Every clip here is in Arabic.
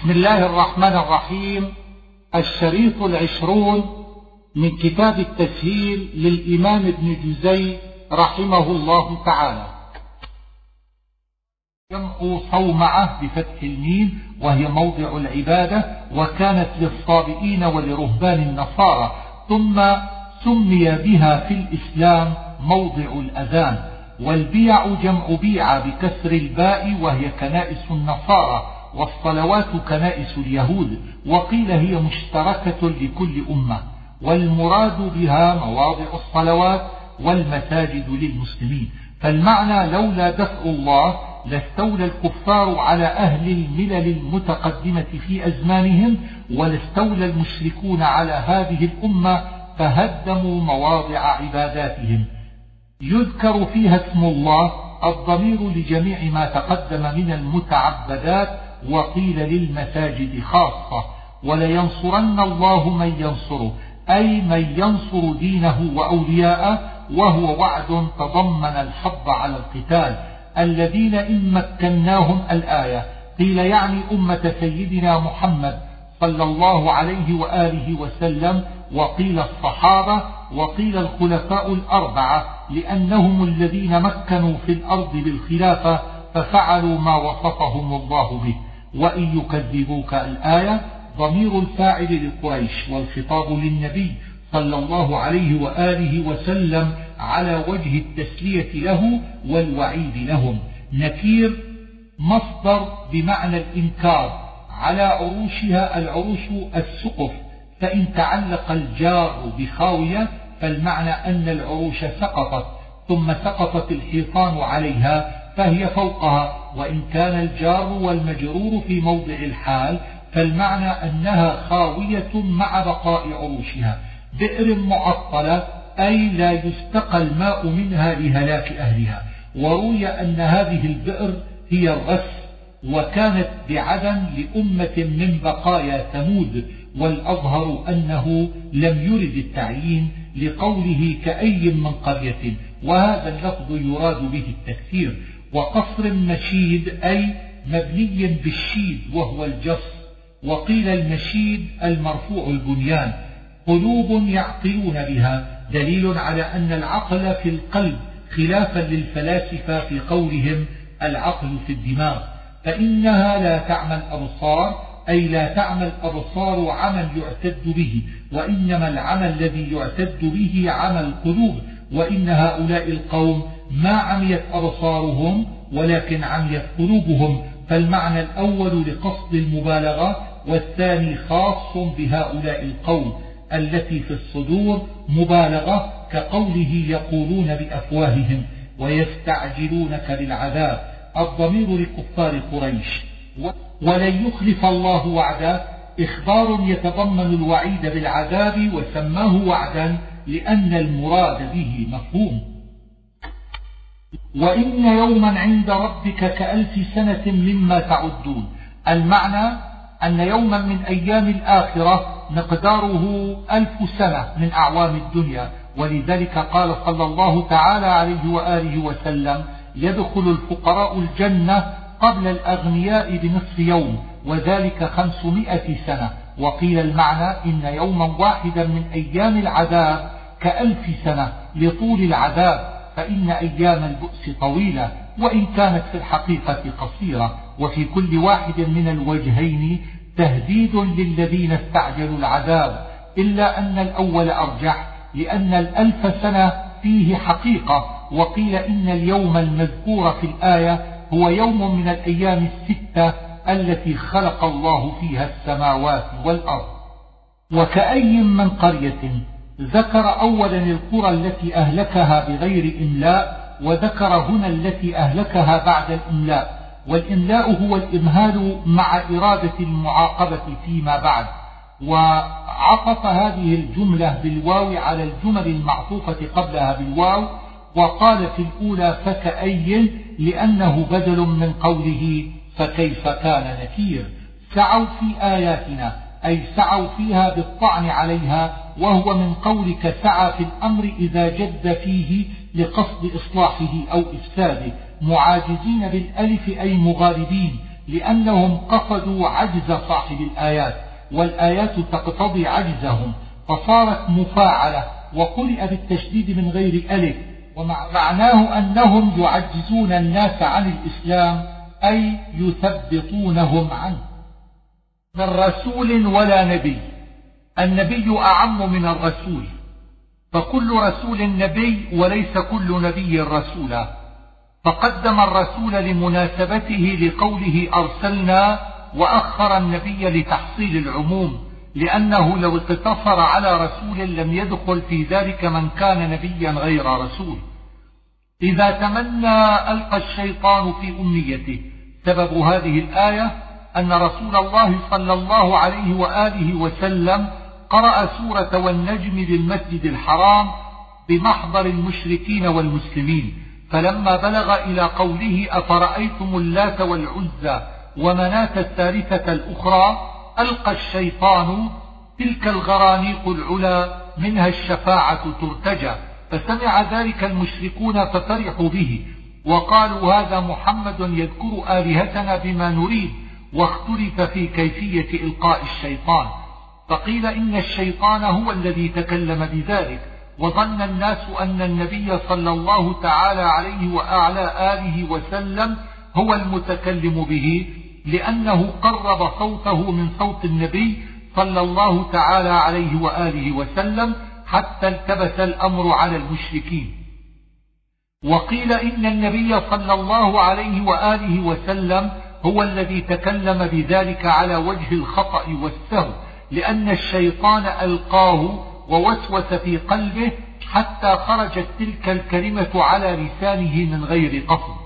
بسم الله الرحمن الرحيم. الشريط العشرون من كتاب التسهيل للإمام ابن جزي رحمه الله تعالى. جمع صومعة بفتح الميم وهي موضع العبادة وكانت للصابئين ولرهبان النصارى ثم سمي بها في الإسلام موضع الأذان والبيع جمع بيع بكسر الباء وهي كنائس النصارى. والصلوات كنائس اليهود وقيل هي مشتركة لكل أمة والمراد بها مواضع الصلوات والمساجد للمسلمين. فالمعنى لولا دفع الله لاستولى الكفار على أهل الملل المتقدمة في أزمانهم ولاستولى المشركون على هذه الأمة فهدموا مواضع عباداتهم. يذكر فيها اسم الله الضمير لجميع ما تقدم من المتعبدات وقيل للمساجد خاصة ولينصرن الله من ينصره أي من ينصر دينه وأولياءه وهو وعد تضمن الحظ على القتال. الذين إن مكناهم الآية قيل يعني أمة سيدنا محمد صلى الله عليه وآله وسلم وقيل الصحابة وقيل الخلفاء الأربعة لأنهم الذين مكنوا في الأرض بالخلافة ففعلوا ما وصفهم الله به. وإن يكذبوك الآية ضمير الفاعل لقريش والخطاب للنبي صلى الله عليه وآله وسلم على وجه التسلية له والوعيد لهم. نكير مصدر بمعنى الإنكار على عروشها العروش السقف فإن تعلق الجار بخاوية فالمعنى أن العروش سقطت ثم سقطت الحيطان عليها فهي فوقها وإن كان الجار والمجرور في موضع الحال فالمعنى أنها خاوية مع بقاء عروشها. بئر معطلة أي لا يستقى الماء منها لهلاك أهلها. وروي أن هذه البئر هي الغس وكانت بعدن لأمة من بقايا ثمود والأظهر أنه لم يرد التعيين لقوله كأي من قرية. وهذا اللفظ يراد به التكثير. وقصر مشيد أي مبني بالشيد وهو الجص وقيل المشيد المرفوع البنيان. قلوب يعقلون بها. دليل على أن العقل في القلب خلافا للفلاسفة في قولهم العقل في الدماغ. فإنها لا تعمى الأبصار أي لا تعمى الأبصار عمل يعتد به وإنما العمل الذي يعتد به عمل القلوب وإن هؤلاء القوم ما عميت أبصارهم ولكن عميت قلوبهم. فالمعنى الأول لقصد المبالغة والثاني خاص بهؤلاء القوم التي في الصدور مبالغة كقوله يقولون بأفواههم ويستعجلونك بالعذاب الضمير لكفار قريش. ولن يخلف الله وعده إخبار يتضمن الوعيد بالعذاب وسماه وعدا لأن المراد به مفهوم. وإن يوما عند ربك كألف سنة مما تعدون. المعنى أن يوما من أيام الآخرة مقداره ألف سنة من أعوام الدنيا. ولذلك قال صلى الله تعالى عليه وآله وسلم يدخل الفقراء الجنة قبل الأغنياء بنصف يوم وذلك خمسمائة سنة. وقيل المعنى إن يوما واحدا من أيام العذاب كألف سنة لطول العذاب. فإن أيام البؤس طويلة وإن كانت في الحقيقة قصيرة وفي كل واحد من الوجهين تهديد للذين استعجلوا العذاب إلا أن الأول أرجح لأن الألف سنة فيه حقيقة وقيل إن اليوم المذكور في الآية هو يوم من الأيام الستة التي خلق الله فيها السماوات والأرض. وكأي من قرية ذكر أولا القرى التي أهلكها بغير إملاء وذكر هنا التي أهلكها بعد الإملاء. والإملاء هو الإمهال مع إرادة المعاقبة فيما بعد. وعطف هذه الجملة بالواو على الجمل المعطوفة قبلها بالواو وقال في الأولى فكأي؟ لأنه بدل من قوله فكيف كان نكير؟ سعوا في آياتنا أي سعوا فيها بالطعن عليها وهو من قولك سعى في الأمر إذا جد فيه لقصد إصلاحه أو إفساده معاجزين بالألف أي مغالبين لأنهم قصدوا عجز صاحب الآيات والآيات تقتضي عجزهم فصارت مفاعلة وقرئ بالتشديد من غير ألف ومعناه أنهم يعجزون الناس عن الإسلام أي يثبطونهم عنه. من رسول ولا نبي. النبي أعم من الرسول. فكل رسول نبي وليس كل نبي رسولا. فقدم الرسول لمناسبته لقوله أرسلنا وأخر النبي لتحصيل العموم لأنه لو اقتصر على رسول لم يدخل في ذلك من كان نبيا غير رسول. إذا تمنى ألقى الشيطان في أمنيته. سبب هذه الآية أن رسول الله صلى الله عليه وآله وسلم قرأ سورة والنجم بالمسجد الحرام بمحضر المشركين والمسلمين فلما بلغ إلى قوله أفرأيتم اللات والعزى ومناة الثالثة الأخرى ألقى الشيطان تلك الغرانيق العلا منها الشفاعة ترتجى فسمع ذلك المشركون ففرحوا به وقالوا هذا محمد يذكر آلهتنا بما نريد واختلف في كيفية إلقاء الشيطان. فقيل إن الشيطان هو الذي تكلم بذلك وظن الناس أن النبي صلى الله تعالى عليه وأعلى آله وسلم هو المتكلم به لأنه قرب صوته من صوت النبي صلى الله تعالى عليه وآله وسلم حتى التبس الأمر على المشركين. وقيل إن النبي صلى الله عليه وآله وسلم هو الذي تكلم بذلك على وجه الخطأ والسهو لأن الشيطان ألقاه ووسوس في قلبه حتى خرجت تلك الكلمة على لسانه من غير قصد.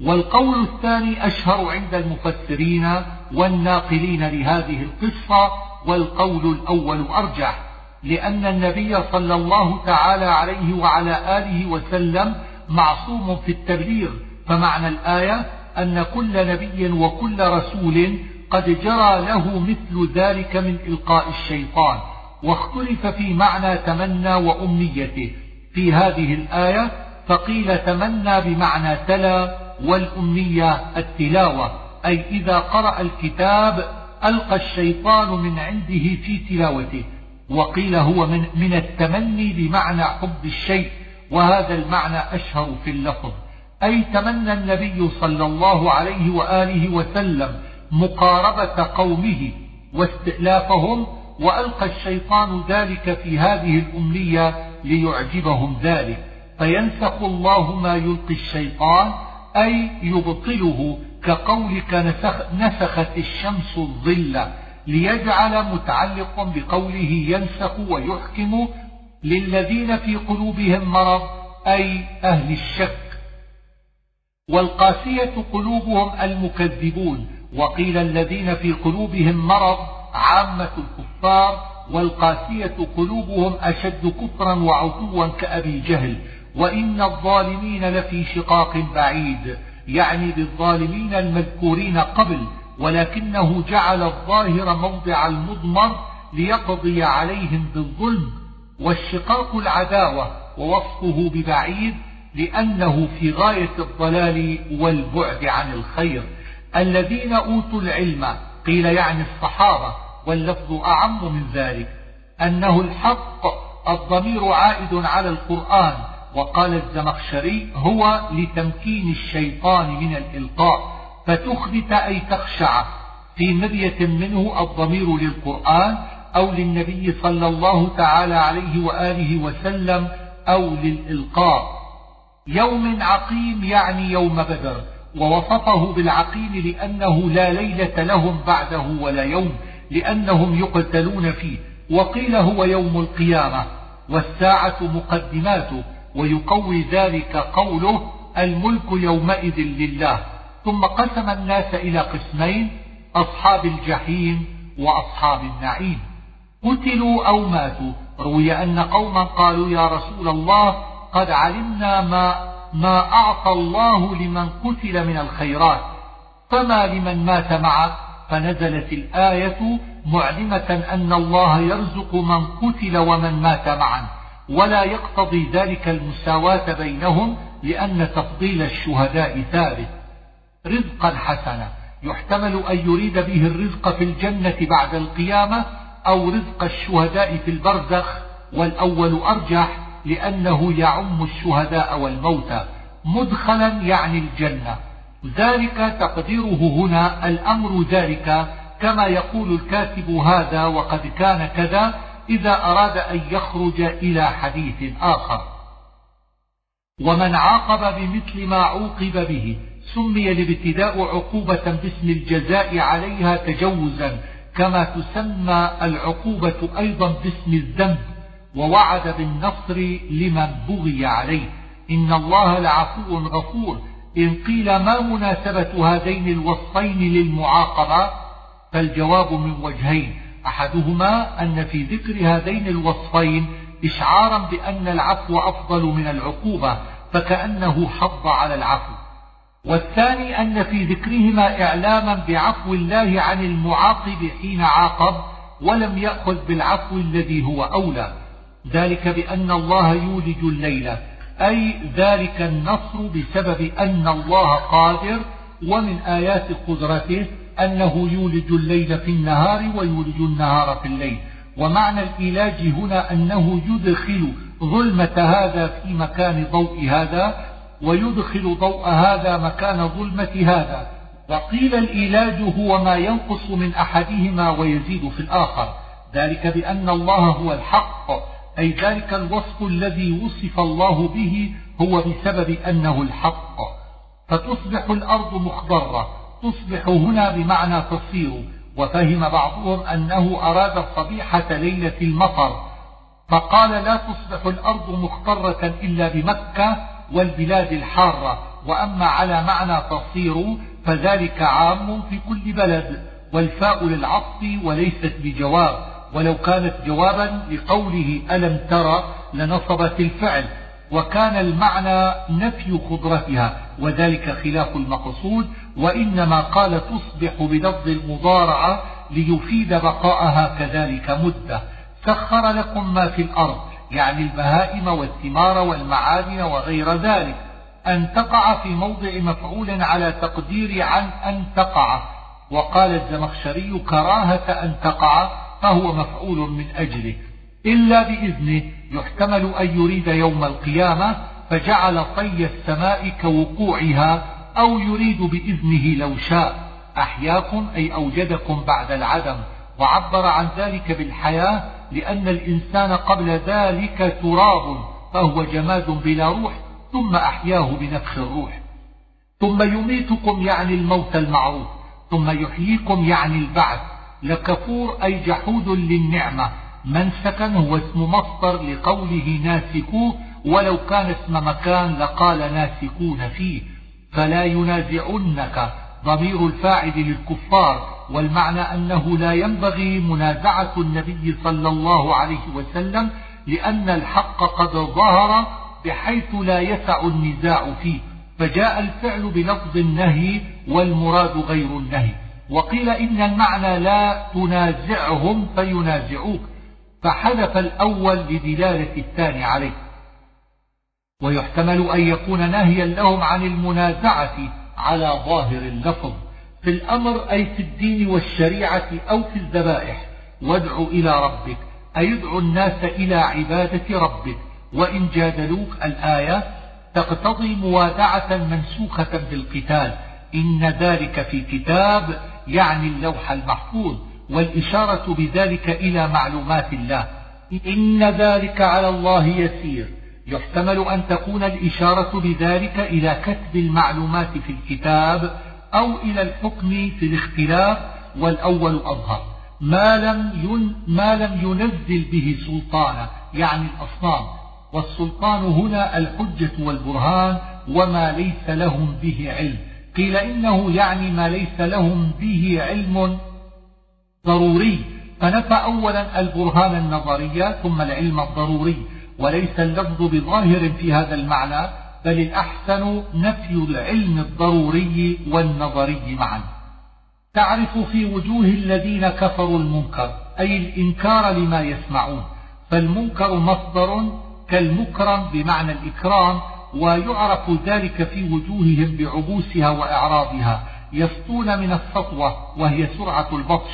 والقول الثاني أشهر عند المفسرين والناقلين لهذه القصة والقول الأول أرجح لأن النبي صلى الله تعالى عليه وعلى آله وسلم معصوم في التبليغ فمعنى الآية أن كل نبي وكل رسول قد جرى له مثل ذلك من إلقاء الشيطان واختلف في معنى تمنى وأمنيته. في هذه الآية فقيل تمنى بمعنى تلا والأمنية التلاوة أي إذا قرأ الكتاب ألقى الشيطان من عنده في تلاوته وقيل هو من, من التمني بمعنى حب الشيء وهذا المعنى أشهر في اللفظ. أي تمنى النبي صلى الله عليه وآله وسلم مقاربة قومه واستئلافهم وألقى الشيطان ذلك في هذه الأمنية ليعجبهم ذلك. فينسخ الله ما يلقي الشيطان أي يبطله كقولك نسخ نسخت الشمس الظل ليجعل متعلق بقوله ينسخ ويحكم للذين في قلوبهم مرض أي أهل الشك. والقاسية قلوبهم المكذبون وقيل الذين في قلوبهم مرض عامة الكفار والقاسية قلوبهم أشد كفرا وعتوا كأبي جهل وإن الظالمين لفي شقاق بعيد يعني بالظالمين المذكورين قبل ولكنه جعل الظاهر موضع المضمر ليقضي عليهم بالظلم والشقاق العداوة ووصفه ببعيد لأنه في غاية الضلال والبعد عن الخير. الذين أوتوا العلم قيل يعني الصحابة واللفظ أعم من ذلك أنه الحق الضمير عائد على القرآن وقال الزمخشري هو لتمكين الشيطان من الإلقاء فتخبت أي تخشع في مرية منه الضمير للقرآن أو للنبي صلى الله تعالى عليه وآله وسلم أو للإلقاء. يوم عقيم يعني يوم بدر. ووصفه بالعقيم لأنه لا ليلة لهم بعده ولا يوم لأنهم يقتلون فيه. وقيل هو يوم القيامة والساعة مقدماته ويقوي ذلك قوله الملك يومئذ لله. ثم قسم الناس إلى قسمين أصحاب الجحيم وأصحاب النعيم. قتلوا أو ماتوا. روي أن قوما قالوا يا رسول الله قد علمنا ما ما أعطى الله لمن قتل من الخيرات فما لمن مات معه فنزلت الآية معلمة أن الله يرزق من قتل ومن مات معا ولا يقتضي ذلك المساواة بينهم لأن تفضيل الشهداء ثابت. رزقا حسنا. يحتمل أن يريد به الرزق في الجنة بعد القيامة أو رزق الشهداء في البرزخ والأول أرجح لأنه يعم الشهداء والموتى مدخلا يعني الجنة. ذلك تقديره هنا الأمر ذلك كما يقول الكاتب هذا وقد كان كذا إذا أراد أن يخرج إلى حديث آخر. ومن عاقب بمثل ما عوقب به سمي الابتداء عقوبة باسم الجزاء عليها تجوزا كما تسمى العقوبة أيضا باسم الذنب. ووعد بالنصر لمن بغي عليه. إن الله لعفو غفور. إن قيل ما مناسبة هذين الوصفين للمعاقبة؟ فالجواب من وجهين. أحدهما أن في ذكر هذين الوصفين إشعارا بأن العفو أفضل من العقوبة فكأنه حض على العفو. والثاني أن في ذكرهما إعلاما بعفو الله عن المعاقب حين عاقب ولم يأخذ بالعفو الذي هو أولى. ذلك بأن الله يولج الليل أي ذلك النصر بسبب أن الله قادر ومن آيات قدرته أنه يولج الليل في النهار ويولج النهار في الليل. ومعنى الإيلاج هنا أنه يدخل ظلمة هذا في مكان ضوء هذا ويدخل ضوء هذا مكان ظلمة هذا. وقيل الإيلاج هو ما ينقص من أحدهما ويزيد في الآخر. ذلك بأن الله هو الحق. أي ذلك الوصف الذي وصف الله به هو بسبب أنه الحق. فتصبح الأرض مخضرة تصبح هنا بمعنى تصير وفهم بعضهم أنه أراد صبيحة ليلة المطر فقال لا تصبح الأرض مخضرة إلا بمكة والبلاد الحارة وأما على معنى تصير فذلك عام في كل بلد والفاء للعطف وليست بجواب. ولو كانت جوابا لقوله ألم ترى لنصبت الفعل وكان المعنى نفي خضرتها وذلك خلاف المقصود وإنما قال تصبح بلفظ المضارعة ليفيد بقاءها كذلك مدة. سخر لكم ما في الأرض يعني البهائم والثمار والمعادن وغير ذلك. أن تقع في موضع مفعول على تقدير عن أن تقع. وقال الزمخشري كراهة أن تقع فهو مفعول من أجله. إلا بإذنه يحتمل أن يريد يوم القيامة فجعل طي السماء كوقوعها أو يريد بإذنه لو شاء. أحياكم أي أوجدكم بعد العدم. وعبر عن ذلك بالحياة لأن الإنسان قبل ذلك تراب فهو جماد بلا روح ثم أحياه بنفخ الروح. ثم يميتكم يعني الموت المعروف. ثم يحييكم يعني البعث. لكفور أي جحود للنعمة. منسكا هو اسم مصدر لقوله ناسكوه ولو كان اسم مكان لقال ناسكون فيه. فلا ينازعنك ضمير الفاعل للكفار والمعنى أنه لا ينبغي منازعة النبي صلى الله عليه وسلم لأن الحق قد ظهر بحيث لا يسع النزاع فيه. فجاء الفعل بلفظ النهي والمراد غير النهي. وقيل إن المعنى لا تنازعهم فينازعوك فحذف الأول لدلالة الثاني عليه. ويحتمل أن يكون نهيا لهم عن المنازعة على ظاهر اللفظ في الأمر أي في الدين والشريعة أو في الذبائح. وادع إلى ربك أي ادع الناس إلى عبادة ربك. وإن جادلوك الآية تقتضي موادعة منسوخة بالقتال. إن ذلك في كتاب يعني اللوح المحفوظ والإشارة بذلك إلى معلومات الله. إن ذلك على الله يسير. يحتمل أن تكون الإشارة بذلك إلى كتب المعلومات في الكتاب أو إلى الحكم في الاختلاف والأول أظهر. ما لم, ين ما لم ينزل به سلطانا يعني الأصنام. والسلطان هنا الحجة والبرهان وما ليس لهم به علم. قيل إنه يعني ما ليس لهم به علم ضروري. فنفى أولا البرهان النظري ثم العلم الضروري وليس اللفظ بظاهر في هذا المعنى بل الأحسن نفي العلم الضروري والنظري معا. تعرف في وجوه الذين كفروا المنكر أي الإنكار لما يسمعون فالمنكر مصدر كالمكرم بمعنى الإكرام ويعرف ذلك في وجوههم بعبوسها وإعراضها يسطون من السطوة وهي سرعة البطش.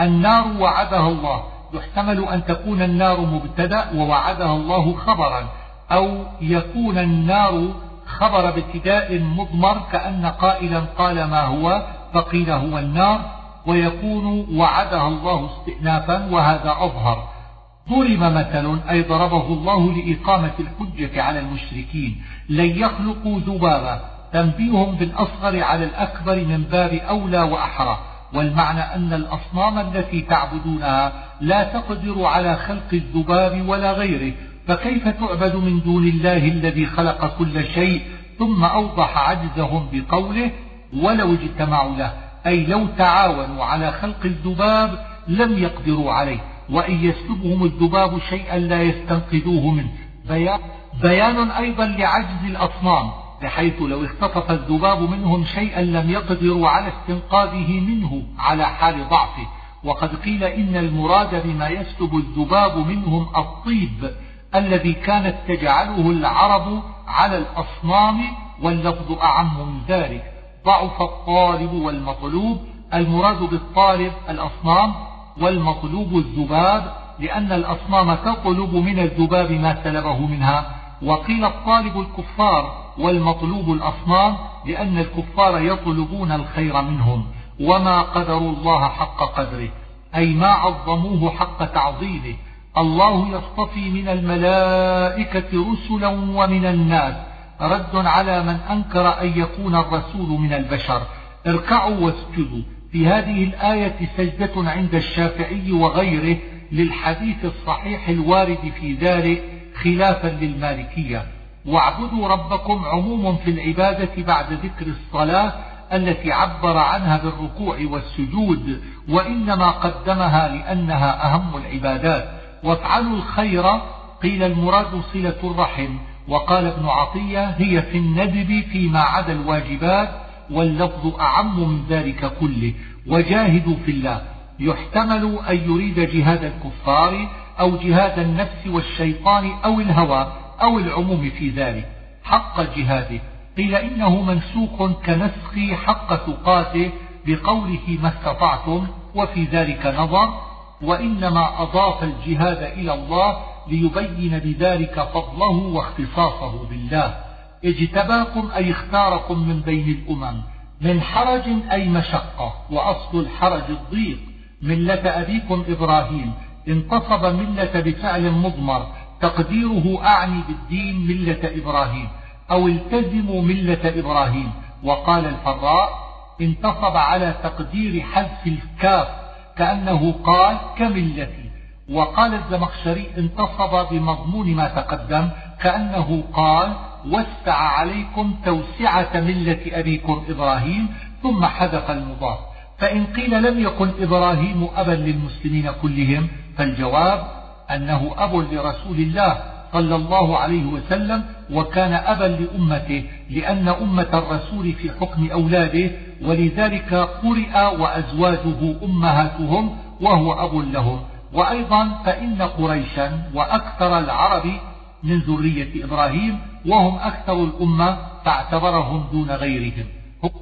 النار وعدها الله يحتمل أن تكون النار مبتدأ ووعدها الله خبرا أو يكون النار خبر بابتداء مضمر كأن قائلا قال ما هو فقيل هو النار ويكون وعدها الله استئنافا وهذا أظهر. ضرب مثل أي ضربه الله لإقامة الحجة على المشركين لن يخلقوا ذبابا. تنبيه بالأصغر على الأكبر من باب أولى وأحرى. والمعنى أن الأصنام التي تعبدونها لا تقدر على خلق الذباب ولا غيره. فكيف تعبد من دون الله الذي خلق كل شيء ثم أوضح عجزهم بقوله ولو اجتمعوا له؟ أي لو تعاونوا على خلق الذباب لم يقدروا عليه. وإن يسلبهم الذباب شيئا لا يستنقذوه منه. بيان, أيضا لعجز الأصنام بحيث لو اختطف الذباب منهم شيئا لم يقدروا على استنقاذه منه على حال ضعفه. وقد قيل إن المراد بما يسلب الذباب منهم الطيب الذي كانت تجعله العرب على الأصنام واللفظ أعم من ذلك. ضعف الطالب والمطلوب المراد بالطالب الأصنام والمطلوب الذباب لأن الأصنام تطلب من الذباب ما سلبه منها. وقيل الطالب الكفار والمطلوب الأصنام لأن الكفار يطلبون الخير منهم. وما قدروا الله حق قدره أي ما عظموه حق تعظيمه. الله يصطفي من الملائكة رسلا ومن الناس. رد على من أنكر أن يكون الرسول من البشر. اركعوا واسجدوا. في هذه الآية سجدة عند الشافعي وغيره للحديث الصحيح الوارد في ذلك خلافا للمالكية. واعبدوا ربكم عموم في العبادة بعد ذكر الصلاة التي عبر عنها بالركوع والسجود وإنما قدمها لأنها أهم العبادات. وافعلوا الخير قيل المراد صلة الرحم. وقال ابن عطية هي في الندب فيما عدا الواجبات واللفظ أعم من ذلك كله وجاهدوا في الله. يحتمل أن يريد جهاد الكفار أو جهاد النفس والشيطان أو الهوى أو العموم في ذلك. حق جهاده قيل إنه منسوخ كنسخ حق تقاته بقوله ما استطعتم وفي ذلك نظر. وإنما أضاف الجهاد إلى الله ليبين بذلك فضله واختصاصه بالله. اجتباكم أي اختاركم من بين الأمم من حرج أي مشقة وأصل الحرج الضيق. ملة أبيكم إبراهيم. انتصب ملة بفعل مضمر. تقديره أعني بالدين ملة إبراهيم. أو التزموا ملة إبراهيم. وقال الفراء انتصب على تقدير حذف الكاف كأنه قال كملتي. وقال الزمخشري انتصب بمضمون ما تقدم كأنه قال وسع عليكم توسعة ملة أبيكم إبراهيم ثم حذف المضاف. فإن قيل لم يكن إبراهيم أبا للمسلمين كلهم فالجواب أنه أب لرسول الله صلى الله عليه وسلم وكان أبا لأمته لأن أمة الرسول في حكم أولاده ولذلك قرئ وأزواجه أمهاتهم وهو أب لهم. وأيضا فإن قريشا وأكثر العرب من ذرية إبراهيم وهم أكثر الأمة فاعتبرهم دون غيرهم.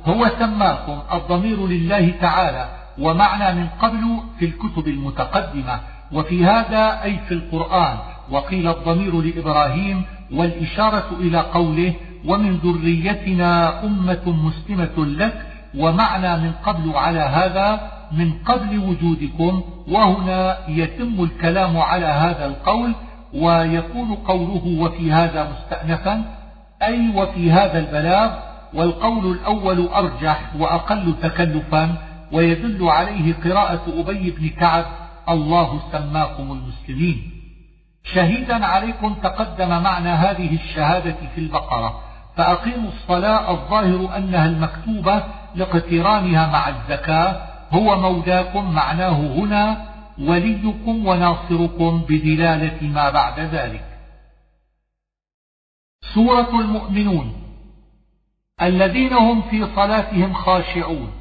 هو سماكم الضمير لله تعالى ومعنى من قبل في الكتب المتقدمة. وفي هذا أي في القرآن وقيل الضمير لإبراهيم والإشارة إلى قوله ومن ذريتنا أمة مسلمة لك ومعنى من قبل على هذا من قبل وجودكم. وهنا يتم الكلام على هذا القول ويكون قوله وفي هذا مستأنفا أي وفي هذا البلاغ والقول الأول أرجح وأقل تكلفا ويدل عليه قراءة أبي بن كعب الله سماكم المسلمين. شهيدا عليكم تقدم معنى هذه الشهادة في البقرة فأقيموا الصلاة الظاهر أنها المكتوبة لاقترانها مع الزكاة هو مولاكم معناه هنا وليكم وناصركم بدلالة ما بعد ذلك. سورة المؤمنون. الذين هم في صلاتهم خاشعون.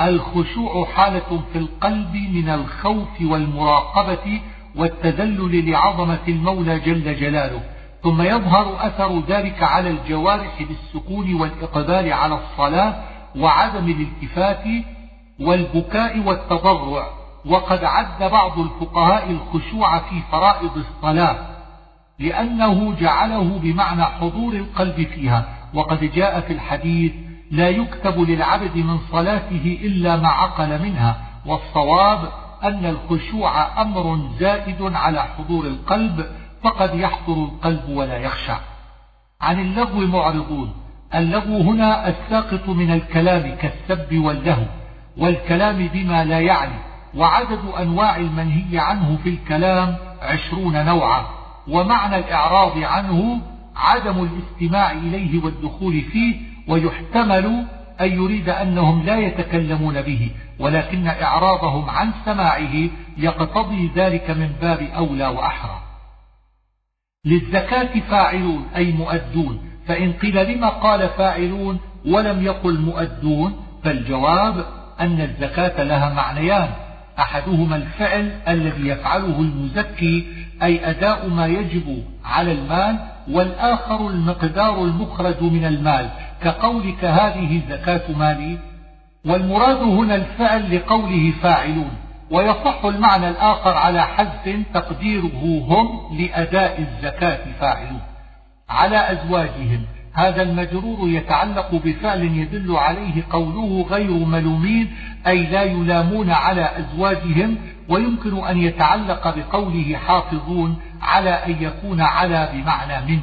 الخشوع حالة في القلب من الخوف والمراقبة والتذلل لعظمة المولى جل جلاله. ثم يظهر أثر ذلك على الجوارح بالسكون والإقبال على الصلاة وعدم الالتفات والبكاء والتضرع. وقد عد بعض الفقهاء الخشوع في فرائض الصلاة لأنه جعله بمعنى حضور القلب فيها. وقد جاء في الحديث لا يكتب للعبد من صلاته إلا ما عقل منها. والصواب أن الخشوع أمر زائد على حضور القلب فقد يحضر القلب ولا يخشع. عن اللغو معرضون اللغو هنا الساقط من الكلام كالسب واللهو والكلام بما لا يعني. وعدد أنواع المنهي عنه في الكلام عشرون نوعا ومعنى الإعراض عنه عدم الاستماع إليه والدخول فيه ويحتمل أن يريد أنهم لا يتكلمون به ولكن إعراضهم عن سماعه يقتضي ذلك من باب أولى وأحرى. للزكاة فاعلون أي مؤدون فإن قيل لما قال فاعلون ولم يقل مؤدون فالجواب أن الزكاة لها معنيان. أحدهما الفعل الذي يفعله المزكي أي أداء ما يجب على المال والآخر المقدار المخرج من المال. كقولك هذه زكاة مالي؟ والمراد هنا الفعل لقوله فاعلون. ويصح المعنى الآخر على حذف تقديره هم لأداء الزكاة فاعلون. على أزواجهم. هذا المجرور يتعلق بفعل يدل عليه قوله غير ملومين أي لا يلامون على أزواجهم ويمكن أن يتعلق بقوله حافظون على أن يكون على بمعنى من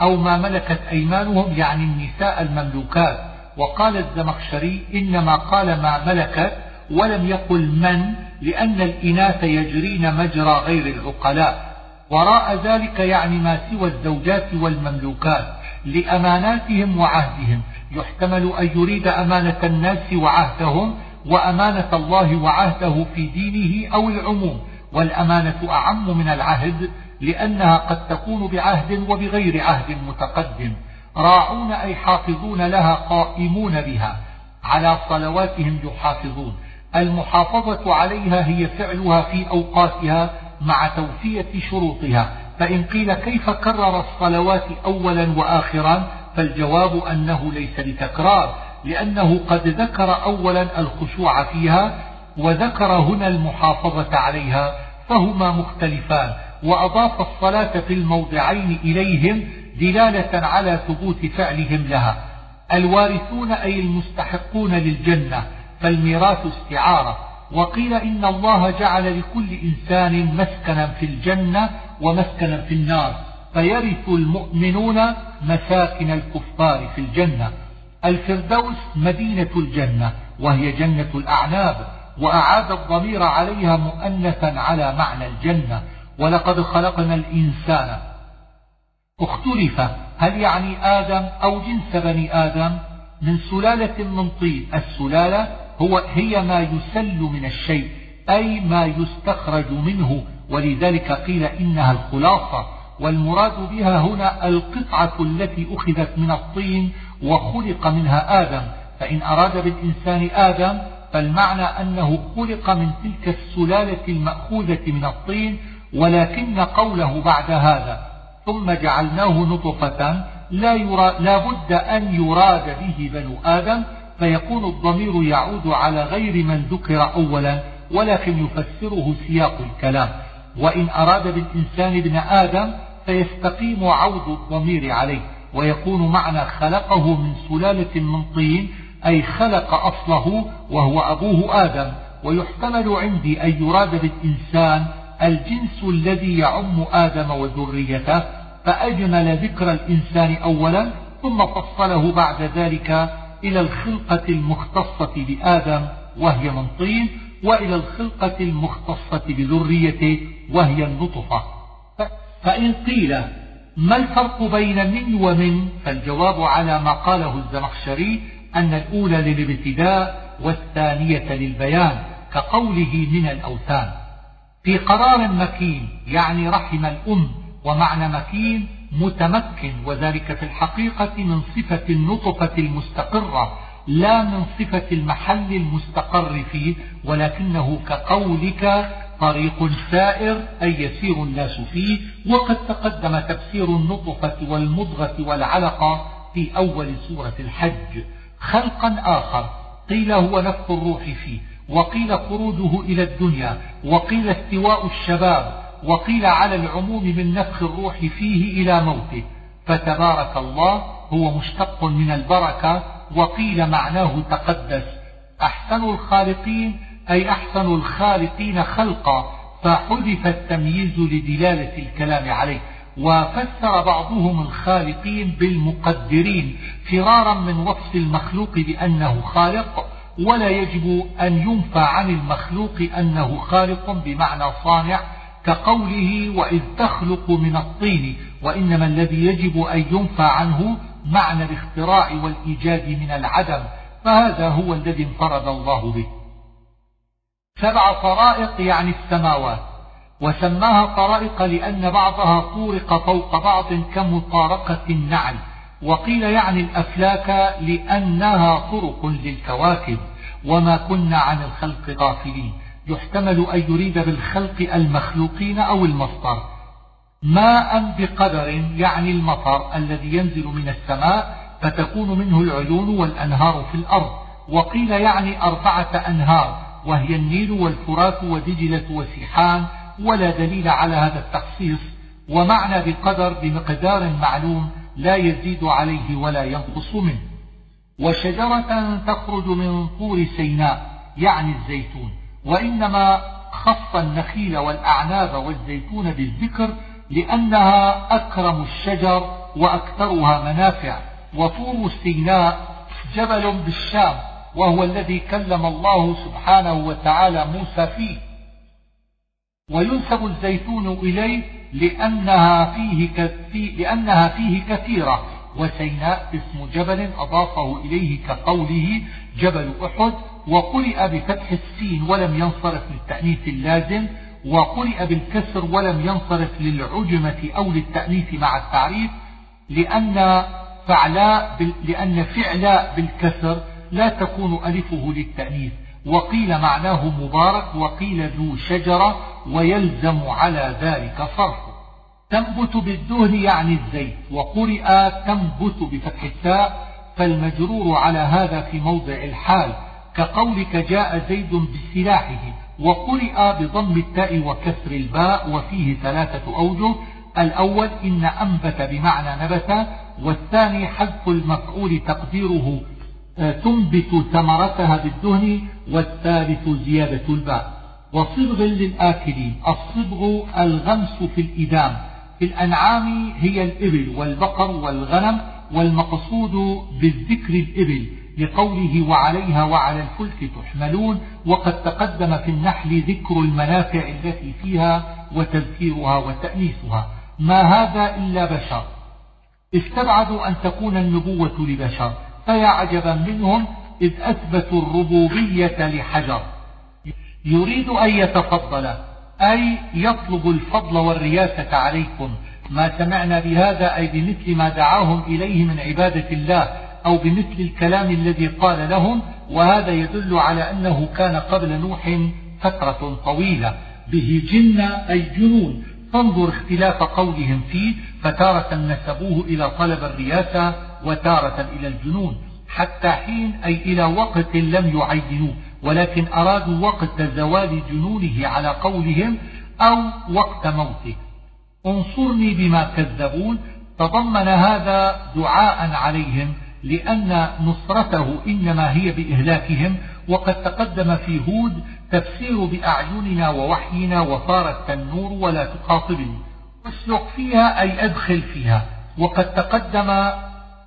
أو ما ملكت أيمانهم يعني النساء المملوكات. وقال الزمخشري إنما قال ما ملكت ولم يقل من لأن الإناث يجرين مجرى غير العقلاء. وراء ذلك يعني ما سوى الزوجات والمملوكات. لأماناتهم وعهدهم. يحتمل أن يريد أمانة الناس وعهدهم وأمانة الله وعهده في دينه أو العموم. والأمانة أعم من العهد لأنها قد تكون بعهد وبغير عهد متقدم. راعون أي حافظون لها قائمون بها. على صلواتهم يحافظون. المحافظة عليها هي فعلها في أوقاتها مع توفية شروطها. فإن قيل كيف كرر الصلوات أولا وآخرا فالجواب أنه ليس لتكرار لأنه قد ذكر أولا الخشوع فيها وذكر هنا المحافظة عليها فهما مختلفان وأضاف الصلاة في الموضعين إليهم دلالة على ثبوت فعلهم لها. الوارثون أي المستحقون للجنة فالميراث استعارة. وقيل إن الله جعل لكل إنسان مسكنا في الجنة ومسكنا في النار فيرث المؤمنون مساكن الكفار في الجنة. الفردوس مدينة الجنة وهي جنة الأعناب وأعاد الضمير عليها مؤنثا على معنى الجنة. ولقد خلقنا الإنسان. اختلف هل يعني آدم أو جنس بني آدم؟ من سلالة من طين. السلالة هو هي ما يسل من الشيء أي ما يستخرج منه ولذلك قيل إنها الخلاصة والمراد بها هنا القطعة التي أخذت من الطين وخلق منها آدم. فإن أراد بالإنسان آدم فالمعنى أنه خلق من تلك السلالة المأخوذة من الطين ولكن قوله بعد هذا ثم جعلناه نطفة لا, يرى لا بد أن يراد به بنو آدم فيكون الضمير يعود على غير من ذكر أولا ولكن يفسره سياق الكلام. وإن أراد بالإنسان ابن آدم فيستقيم عود الضمير عليه ويكون معنى خلقه من سلالة من طين أي خلق أصله وهو أبوه آدم. ويحتمل عندي أن يراد بالإنسان الجنس الذي يعم آدم وذريته فأجمل ذكر الإنسان أولا ثم فصله بعد ذلك إلى الخلقة المختصة بآدم وهي من طين وإلى الخلقة المختصة بذريته وهي النطفة فإن قيل ما الفرق بين من ومن؟ فالجواب على ما قاله الزمخشري أن الأولى للابتداء والثانية للبيان كقوله من الأوثان. في قرار مكين يعني رحم الأم ومعنى مكين متمكن وذلك في الحقيقة من صفة النطفة المستقرة لا من صفة المحل المستقر فيه ولكنه كقولك طريق سائر أي يسير الناس فيه وقد تقدم تفسير النطفة والمضغة والعلقة في أول سورة الحج. خلقا آخر. قيل هو نفخ الروح فيه. وقيل خروجه إلى الدنيا. وقيل استواء الشباب. وقيل على العموم من نفخ الروح فيه إلى موته. فتبارك الله هو مشتق من البركة. وقيل معناه تقدس. أحسن الخالقين أي أحسن الخالقين خلقا فحذف التمييز لدلالة الكلام عليه. وفسر بعضهم الخالقين بالمقدرين فرارا من وصف المخلوق بأنه خالق ولا يجب أن ينفى عن المخلوق أنه خالق بمعنى صانع كقوله وإذ تخلق من الطين وإنما الذي يجب أن ينفى عنه معنى الاختراع والإيجاد من العدم فهذا هو الذي انفرد الله به. سبع طرائق يعني السماوات وسماها طرائق لأن بعضها طورق فوق بعض كمطارقة النعل وقيل يعني الأفلاك لأنها طرق للكواكب وما كنا عن الخلق غافلين. يحتمل أن يريد بالخلق المخلوقين أو المصدر. ماء بقدر يعني المطر الذي ينزل من السماء فتكون منه العيون والأنهار في الأرض وقيل يعني أربعة أنهار وهي النيل والفرات ودجلة وسيحان ولا دليل على هذا التخصيص ومعنى بقدر بمقدار معلوم لا يزيد عليه ولا ينقص منه. وشجرة تخرج من طور سيناء يعني الزيتون وإنما خص النخيل والأعناب والزيتون بالذكر لأنها أكرم الشجر وأكثرها منافع. وطور سيناء جبل بالشام وهو الذي كلم الله سبحانه وتعالى موسى فيه. وينسب الزيتون إليه لأنها فيه, لأنها فيه كثيرة. وسيناء اسم جبل أضافه إليه كقوله جبل أحد وقرئ بفتح السين ولم ينصرف للتأنيث اللازم وقرئ بالكسر ولم ينصرف للعجمة أو للتأنيث مع التعريف لأن فعلاء لأن فعلاء بالكسر لا تكون ألفه للتأنيث وقيل معناه مبارك وقيل ذو شجرة ويلزم على ذلك صرفه. تنبت بالدهن يعني الزيت وقرئ تنبت بفتح التاء. فالمجرور على هذا في موضع الحال كقولك جاء زيد بسلاحه وقرئ بضم التاء وكسر الباء وفيه ثلاثة أوجه. الأول إن أنبت بمعنى نبت والثاني حذف المفعول تقديره تنبت ثمرتها بالدهن والثالث زيادة الباء وصبغ للآكلين. الصبغ الغمس في الإدام. في الأنعام هي الإبل والبقر والغنم والمقصود بالذكر الإبل لقوله وعليها وعلى الفلك تحملون. وقد تقدم في النحل ذكر المنافع التي فيها وتذكيرها وتأنيثها. ما هذا إلا بشر. استبعدوا أن تكون النبوة لبشر. فيا عجبا منهم إذ أثبتوا الربوبية لحجر. يريد أن يتفضل أي يطلب الفضل والرياسة عليكم. ما سمعنا بهذا أي بمثل ما دعاهم إليه من عبادة الله أو بمثل الكلام الذي قال لهم وهذا يدل على أنه كان قبل نوح فترة طويلة. به جن أي جنون. فانظر اختلاف قولهم فيه فتارة نسبوه إلى طلب الرياسة وتارة إلى الجنون حتى حين أي إلى وقت لم يعينوه ولكن أرادوا وقت زوال جنونه على قولهم أو وقت موته. انصرني بما كذبون تضمن هذا دعاء عليهم لأن نصرته إنما هي بإهلاكهم وقد تقدم في هود تفسير بأعيننا ووحينا وصار التنور ولا تخاطبني واسلق فيها أي أدخل فيها. وقد تقدم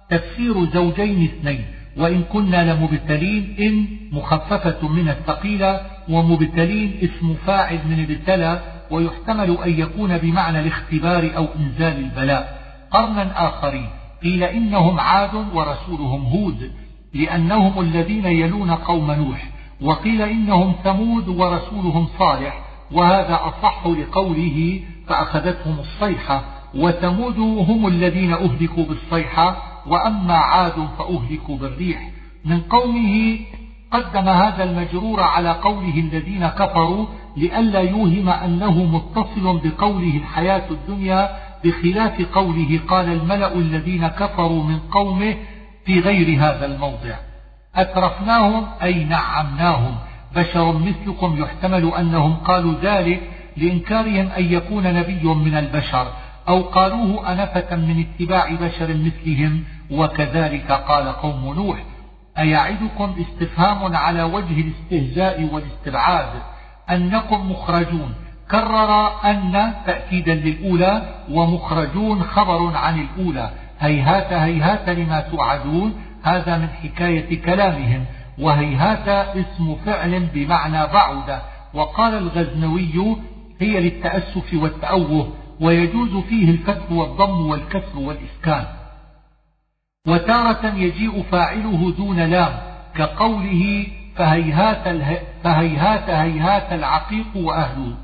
تفسير زوجين اثنين وإن كنا لمبتلين إن مخففة من الثقيلة ومبتلين اسم فاعل من ابتلى ويحتمل أن يكون بمعنى الاختبار أو إنزال البلاء. قرنا آخرين قيل إنهم عاد ورسولهم هود لأنهم الذين يلون قوم نوح وقيل إنهم ثمود ورسولهم صالح وهذا أصح لقوله فأخذتهم الصيحة. وثمود هم الذين أهلكوا بالصيحة وأما عاد فأهلكوا بالريح. من قومه قدم هذا المجرور على قوله الذين كفروا لئلا يوهم أنه متصل بقوله الحياة الدنيا بخلاف قوله قال الملأ الذين كفروا من قومه في غير هذا الموضع. أترفناهم؟ أي نعمناهم. بشر مثلكم يحتمل أنهم قالوا ذلك لإنكارهم أن يكون نبي من البشر. أو قالوه أنفة من اتباع بشر مثلهم وكذلك قال قوم نوح أيعدكم استفهام على وجه الاستهزاء والاستبعاد أنكم مخرجون؟ كرر أن تأكيدا للأولى ومخرجون خبر عن الأولى. هيهات هيهات لما توعدون هذا من حكاية كلامهم. وهيهات اسم فعل بمعنى بعد. وقال الغزنوي هي للتأسف والتأوه ويجوز فيه الفتح والضم والكسر والإسكان. وتارة يجيء فاعله دون لام كقوله فهيهات, اله... فهيهات هيهات العقيق وأهله.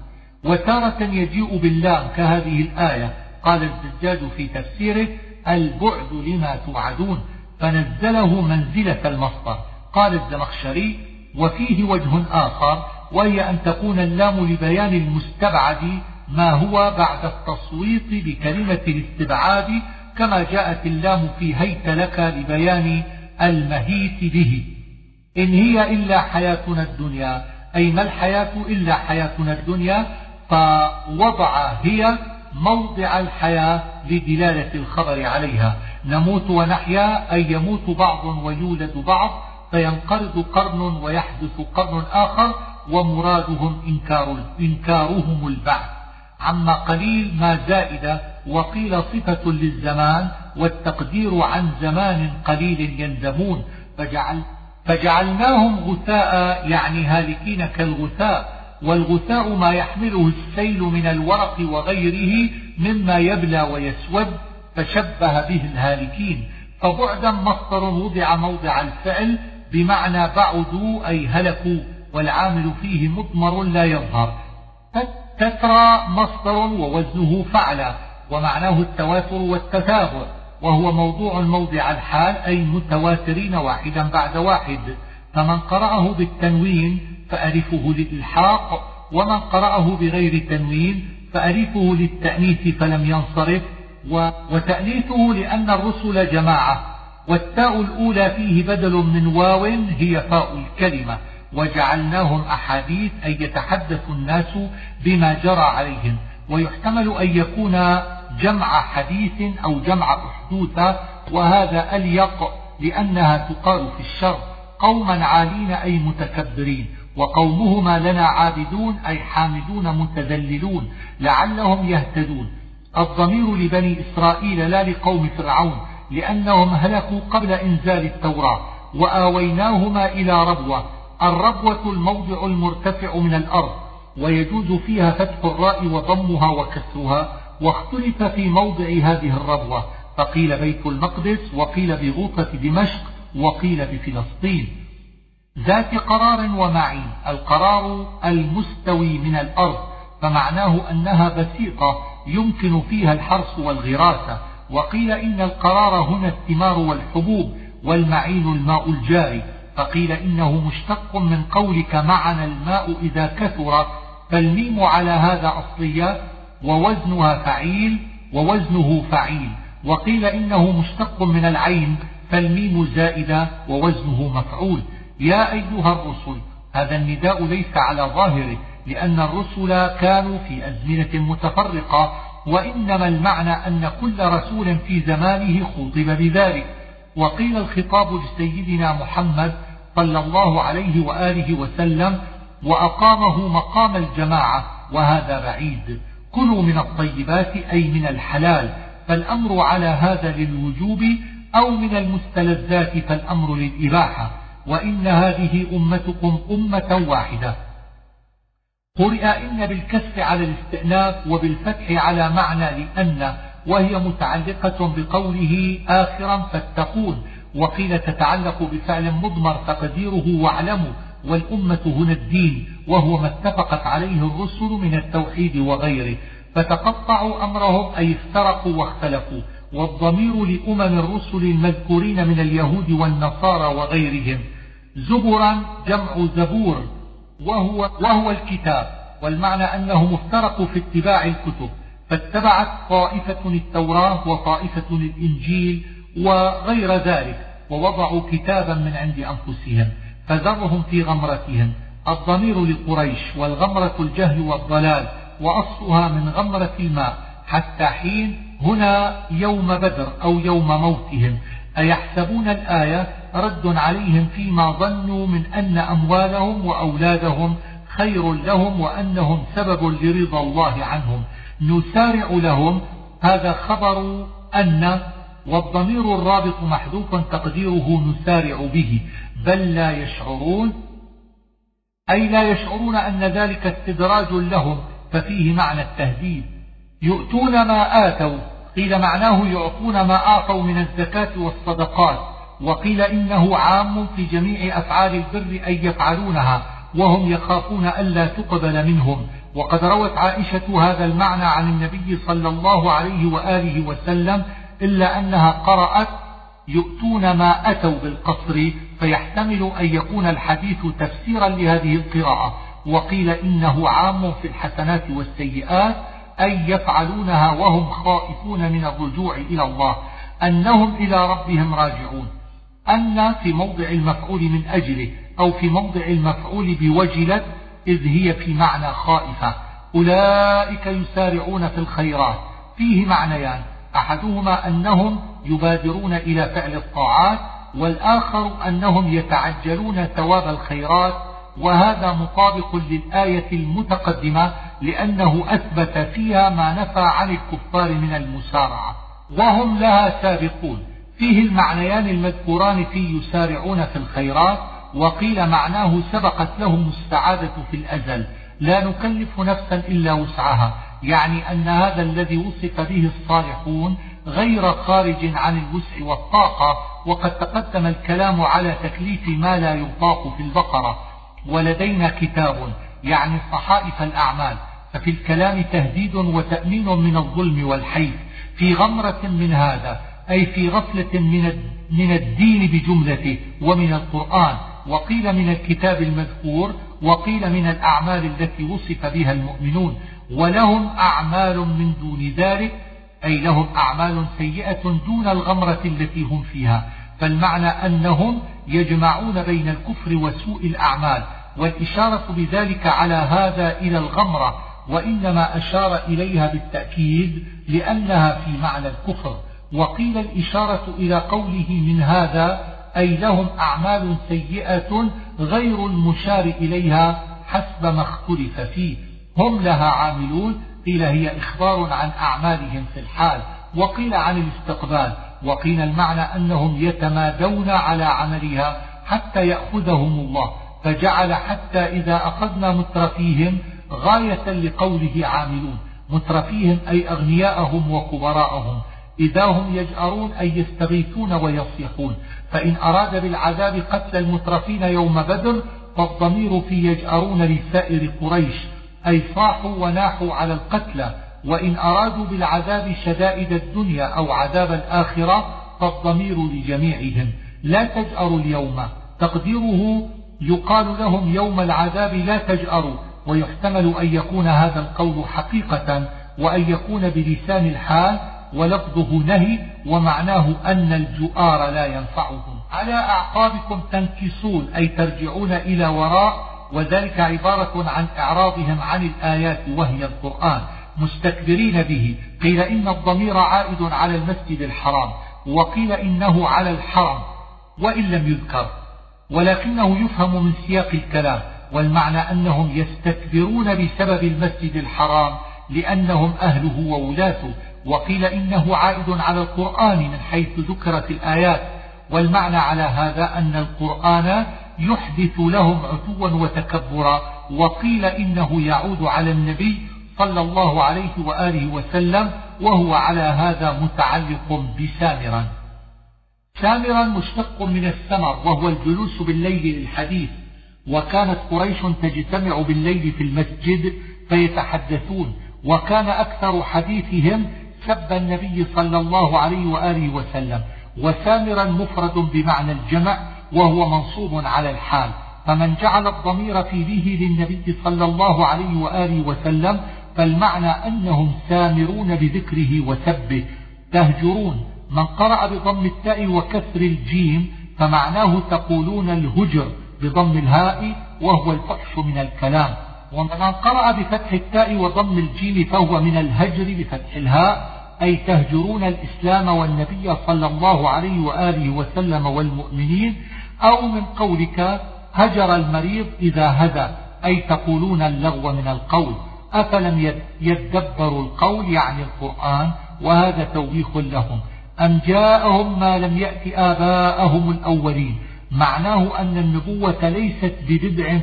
وتارة يجيء باللام كهذه الآية. قال الزجاج في تفسيره البعد لما توعدون. فنزله منزلة المصدر. قال الزمخشري وفيه وجه آخر وهي أن تكون اللام لبيان المستبعد ما هو بعد التصويت بكلمة الاستبعاد كما جاءت اللام في هيت لك لبيان المهيت به. إن هي إلا حياتنا الدنيا أي ما الحياة إلا حياتنا الدنيا فوضع هي موضع الحياة لدلالة الخبر عليها. نموت ونحيا أي يموت بعض ويولد بعض فينقرض قرن ويحدث قرن آخر ومرادهم إنكار إنكارهم البعث. عما قليل ما زائدة وقيل صفة للزمان والتقدير عن زمان قليل يندمون. فجعل فجعلناهم غثاء يعني هالكين كالغثاء والغثاء ما يحمله السيل من الورق وغيره مما يبلى ويسود فشبه به الهالكين. فبعدا مصدر وضع موضع الفعل بمعنى بعدوا أي هلكوا والعامل فيه مضمر لا يظهر. تترى مصدر ووزنه فعل ومعناه التواتر والتتابع وهو موضوع موضع الحال أي متواترين واحدا بعد واحد. فمن قرأه بالتنوين فألفه للإلحاق ومن قرأه بغير تنوين فألفه للتأنيث فلم ينصرف وتأنيثه لأن الرسل جماعة والتاء الأولى فيه بدل من واو هي فاء الكلمة. وجعلناهم أحاديث أي يتحدث الناس بما جرى عليهم ويحتمل أن يكون جمع حديث أو جمع أحدوث وهذا أليق لأنها تقال في الشر قوما عالين أي متكبرين وقومهما لنا عابدون أي حامدون متذللون لعلهم يهتدون. الضمير لبني إسرائيل لا لقوم فرعون لأنهم هلكوا قبل إنزال التوراة وآويناهما إلى ربوة الربوة الموضع المرتفع من الأرض ويجوز فيها فتح الراء وضمها وكسرها واختلف في موضع هذه الربوة فقيل بيت المقدس وقيل بغوطة دمشق وقيل بفلسطين. ذات قرار ومعين القرار المستوي من الأرض فمعناه أنها بسيطة يمكن فيها الحرث والغراسة. وقيل إن القرار هنا الثمار والحبوب والمعين الماء الجاري. فقيل إنه مشتق من قولك معنا الماء إذا كثر فالميم على هذا أصلية ووزنها فعيل ووزنه فعيل وقيل إنه مشتق من العين فالميم زائدة ووزنه مفعول. يا أيها الرسل هذا النداء ليس على ظاهره لأن الرسل كانوا في أزمنة متفرقة وإنما المعنى أن كل رسول في زمانه خطب بذلك. وقيل الخطاب لسيدنا محمد صلى الله عليه وآله وسلم وأقامه مقام الجماعة وهذا بعيد. كلوا من الطيبات أي من الحلال فالأمر على هذا للوجوب أو من المستلذات فالأمر للإباحة. وإن هذه أمتكم أمة واحدة. قرئ إن بالكسر على الاستئناف وبالفتح على معنى لأن وهي متعلقة بقوله آخرا فاتقون وقيل تتعلق بفعل مضمر تقديره واعلموا والأمة هنا الدين وهو ما اتفقت عليه الرسل من التوحيد وغيره فتقطعوا أمرهم أي افترقوا واختلفوا والضمير لأمم الرسل المذكورين من اليهود والنصارى وغيرهم. زبرا جمع زبور وهو, وهو الكتاب والمعنى أنهم افترقوا في اتباع الكتب. فاتبعت طائفة التوراة وطائفة الإنجيل وغير ذلك ووضعوا كتابا من عند أنفسهم فذرهم في غمرتهم. الضمير لقريش والغمرة الجهل والضلال وأصلها من غمرة الماء حتى حين هنا يوم بدر أو يوم موتهم. أيحسبون الآية؟ رد عليهم فيما ظنوا من أن أموالهم وأولادهم خير لهم وأنهم سبب لرضا الله عنهم. نسارع لهم هذا خبر أن والضمير الرابط محذوف تقديره نسارع به بل لا يشعرون أي لا يشعرون أن ذلك استدراج لهم ففيه معنى التهديد. يؤتون ما آتوا قيل معناه يعطون ما أعطوا من الزكاة والصدقات وقيل إنه عام في جميع أفعال البر أن يفعلونها وهم يخافون ألا تقبل منهم. وقد روت عائشة هذا المعنى عن النبي صلى الله عليه وآله وسلم إلا أنها قرأت يؤتون ما أتوا بالقصر فيحتمل أن يكون الحديث تفسيرا لهذه القراءة وقيل إنه عام في الحسنات والسيئات أي يفعلونها وهم خائفون من الرجوع إلى الله أنهم إلى ربهم راجعون أن في موضع المفعول من أجله أو في موضع المفعول بوجلت إذ هي في معنى خائفة. أولئك يسارعون في الخيرات. فيه معنيان. أحدهما أنهم يبادرون إلى فعل الطاعات والآخر أنهم يتعجلون ثواب الخيرات وهذا مطابق للآية المتقدمة لأنه أثبت فيها ما نفى عن الكفار من المسارعة. وهم لها سابقون. فيه المعنيان المذكوران في يسارعون في الخيرات وقيل معناه سبقت لهم السعادة في الأزل لا نكلف نفسا إلا وسعها يعني أن هذا الذي وصف به الصالحون غير خارج عن الوسع والطاقة وقد تقدم الكلام على تكليف ما لا يطاق في البقرة ولدينا كتاب يعني صحائف الأعمال ففي الكلام تهديد وتأمين من الظلم والحيف في غمرة من هذا أي في غفلة من من الدين بجملته ومن القرآن وقيل من الكتاب المذكور وقيل من الأعمال التي وصف بها المؤمنون ولهم أعمال من دون ذلك أي لهم أعمال سيئة دون الغمرة التي هم فيها. فالمعنى أنهم يجمعون بين الكفر وسوء الأعمال والإشارة بذلك على هذا إلى الغمرة وإنما أشار إليها بالتأكيد لأنها في معنى الكفر. وقيل الإشارة إلى قوله من هذا أي لهم أعمال سيئة غير المشار إليها حسب ما اختلف فيه. هم لها عاملون. قيل هي إخبار عن أعمالهم في الحال وقيل عن الاستقبال وقيل المعنى أنهم يتمادون على عملها حتى يأخذهم الله فجعل حتى إذا أخذنا مترفيهم غاية لقوله عاملون. مترفيهم أي أغنياءهم وكبراءهم. إذا هم يجأرون أي يستغيثون ويصيحون. فإن أراد بالعذاب قتل المترفين يوم بدر فالضمير في يجأرون لسائر قريش أي صاحوا وناحوا على القتلى وإن أرادوا بالعذاب شدائد الدنيا أو عذاب الآخرة فالضمير لجميعهم. لا تجأروا اليوم. تقديره يقال لهم يوم العذاب لا تجأروا ويحتمل أن يكون هذا القول حقيقة وأن يكون بلسان الحال ولفظه نهي ومعناه أن الجؤار لا ينفعهم. على أعقابكم تنكسون أي ترجعون إلى وراء وذلك عبارة عن إعراضهم عن الآيات وهي القرآن. مستكبرين به. قيل إن الضمير عائد على المسجد الحرام وقيل إنه على الحرم وإن لم يذكر. ولكنه يفهم من سياق الكلام والمعنى أنهم يستكبرون بسبب المسجد الحرام لأنهم أهله وولاته. وقيل إنه عائد على القرآن من حيث ذكرت الآيات والمعنى على هذا أن القرآن يحدث لهم عتوا وتكبرا وقيل إنه يعود على النبي صلى الله عليه وآله وسلم وهو على هذا متعلق بسامرا. سامرا مشتق من السمر وهو الجلوس بالليل للحديث وكانت قريش تجتمع بالليل في المسجد فيتحدثون وكان أكثر حديثهم سب النبي صلى الله عليه وآله وسلم وسامرا مفرد بمعنى الجمع وهو منصوب على الحال. فمن جعل الضمير في به للنبي صلى الله عليه وآله وسلم فالمعنى أنهم سامرون بذكره وسبه. تهجرون. من قرأ بضم التاء وكسر الجيم فمعناه تقولون الهجر بضم الهاء وهو الفحش من الكلام. ومن قرأ بفتح التاء وضم الجيم فهو من الهجر بفتح الهاء أي تهجرون الإسلام والنبي صلى الله عليه وآله وسلم والمؤمنين أو من قولك هجر المريض إذا هدى أي تقولون اللغو من القول. أفلم يدبروا القول يعني القرآن وهذا توبيخ لهم. أم جاءهم ما لم يأت آباءهم الأولين؟ معناه أن النبوة ليست ببدع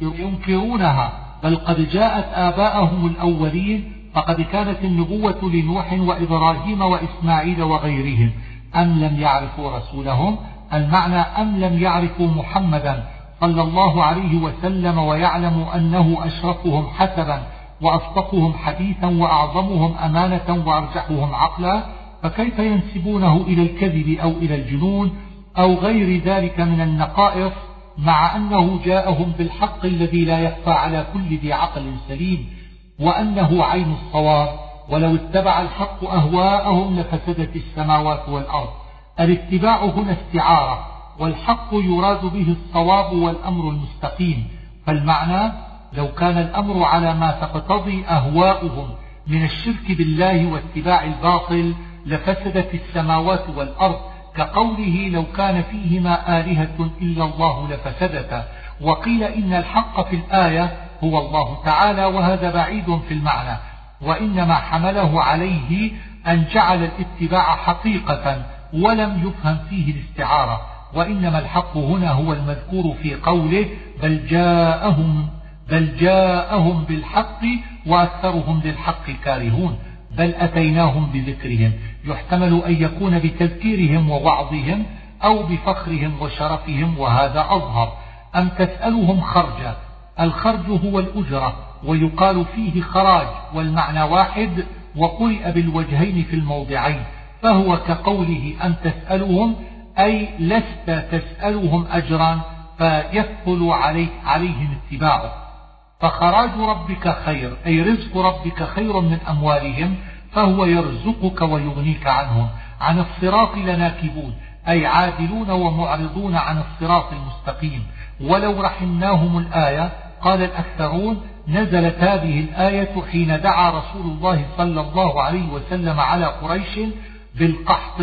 فينكرونها بل قد جاءت آباءهم الأولين فقد كانت النبوة لنوح وإبراهيم وإسماعيل وغيرهم. أم لم يعرفوا رسولهم؟ المعنى أم لم يعرفوا محمدا صلى الله عليه وسلم ويعلموا أنه أشرفهم حسبا وأصدقهم حديثا وأعظمهم أمانة وأرجحهم عقلا فكيف ينسبونه إلى الكذب أو إلى الجنون أو غير ذلك من النقائص؟ مع أنه جاءهم بالحق الذي لا يخفى على كل ذي عقل سليم وأنه عين الصواب. ولو اتبع الحق أهواءهم لفسدت السماوات والأرض. الاتباع هنا استعارة والحق يراد به الصواب والأمر المستقيم. فالمعنى لو كان الأمر على ما تقتضي أهواؤهم من الشرك بالله واتباع الباطل لفسدت السماوات والأرض. كقوله لو كان فيهما آلهة إلا الله لفسدتا. وقيل إن الحق في الآية هو الله تعالى وهذا بعيد في المعنى. وإنما حمله عليه أن جعل الاتباع حقيقة ولم يفهم فيه الاستعارة. وإنما الحق هنا هو المذكور في قوله بل جاءهم بل جاءهم بالحق وأكثرهم للحق كارهون. بل أتيناهم بذكرهم. يحتمل أن يكون بتذكيرهم ووعظهم أو بفخرهم وشرفهم وهذا أظهر. أم تسألهم خرجا الخرج هو الأجرة ويقال فيه خراج والمعنى واحد وقرئ بالوجهين في الموضعين. فهو كقوله أم تسألهم؟ أي لست تسألهم أجرا فيثقل عليك عليهم اتباعه. فخراج ربك خير أي رزق ربك خير من أموالهم فهو يرزقك ويغنيك عنهم عن الصراط لناكبون. أي عادلون ومعرضون عن الصراط المستقيم. ولو رحمناهم الآية قال الأكثرون نزلت هذه الآية حين دعا رسول الله صلى الله عليه وسلم على قريش بالقحط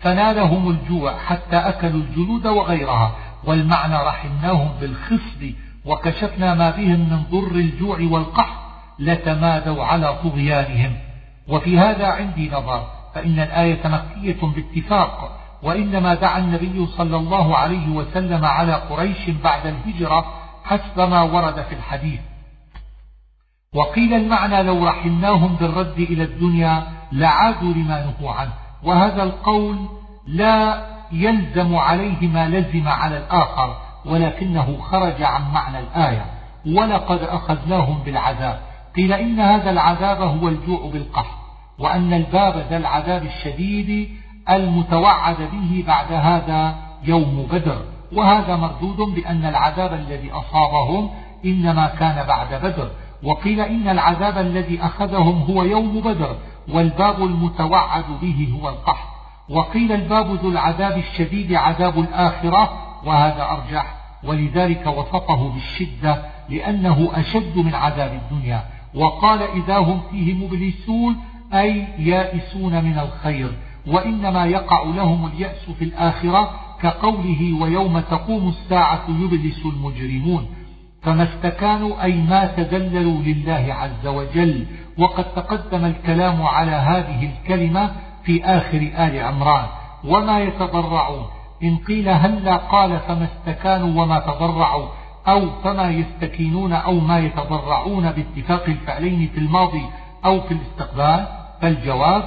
فنالهم الجوع حتى أكلوا الجلود وغيرها. والمعنى رحمناهم بالخصب وكشفنا ما بهم من ضر الجوع والقحط لتمادوا على طغيانهم. وفي هذا عندي نظر فإن الآية مكية باتفاق وإنما دعا النبي صلى الله عليه وسلم على قريش بعد الهجرة حسب ما ورد في الحديث. وقيل المعنى لو رحمناهم بالرد إلى الدنيا لعادوا لما نهوا عنه. وهذا القول لا يلزم عليه ما لزم على الآخر ولكنه خرج عن معنى الآية. ولقد أخذناهم بالعذاب. قيل إن هذا العذاب هو الجوع بالقحط وأن الباب ذا العذاب الشديد المتوعد به بعد هذا يوم بدر. وهذا مردود بأن العذاب الذي أصابهم إنما كان بعد بدر. وقيل إن العذاب الذي أخذهم هو يوم بدر والباب المتوعد به هو القحط وقيل الباب ذو العذاب الشديد عذاب الآخرة وهذا أرجح. ولذلك وصفه بالشدة لأنه أشد من عذاب الدنيا. وقال إذا هم فيه مبلسون أي يائسون من الخير وإنما يقع لهم اليأس في الآخرة كقوله ويوم تقوم الساعة يبلس المجرمون. فما استكانوا أي ما تذللوا لله عز وجل. وقد تقدم الكلام على هذه الكلمة في آخر آل عمران. وما يتضرعون. إن قيل هلا قال فما استكانوا وما تضرعوا. أو فما يستكينون أو ما يتضرعون باتفاق الفعلين في الماضي أو في الاستقبال فالجواب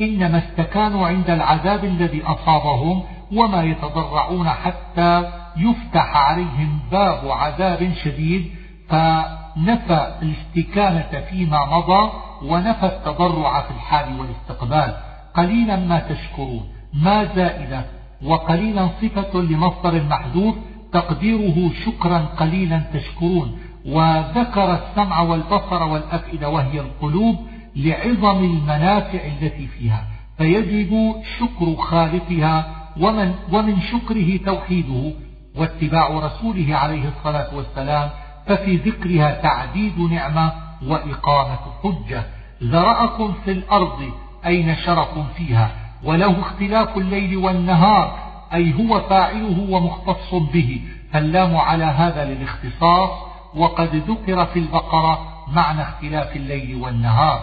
إنما استكانوا عند العذاب الذي أصابهم وما يتضرعون حتى يفتح عليهم باب عذاب شديد فنفى الاستكانة فيما مضى ونفى التضرع في الحال والاستقبال. قليلا ما تشكرون ما زائدة وقليلا صفة لمصدر محذوف تقديره شكرا قليلا تشكرون. وذكر السمع والبصر والأفئدة وهي القلوب لعظم المنافع التي فيها. فيجب شكر خالقها ومن, ومن شكره توحيده واتباع رسوله عليه الصلاة والسلام. ففي ذكرها تعديد نعمة وإقامة حجة. ذرأكم في الأرض أي نشركم فيها. وله اختلاف الليل والنهار. أي هو فاعله ومختص به فاللام على هذا للاختصاص وقد ذكر في البقرة معنى اختلاف الليل والنهار.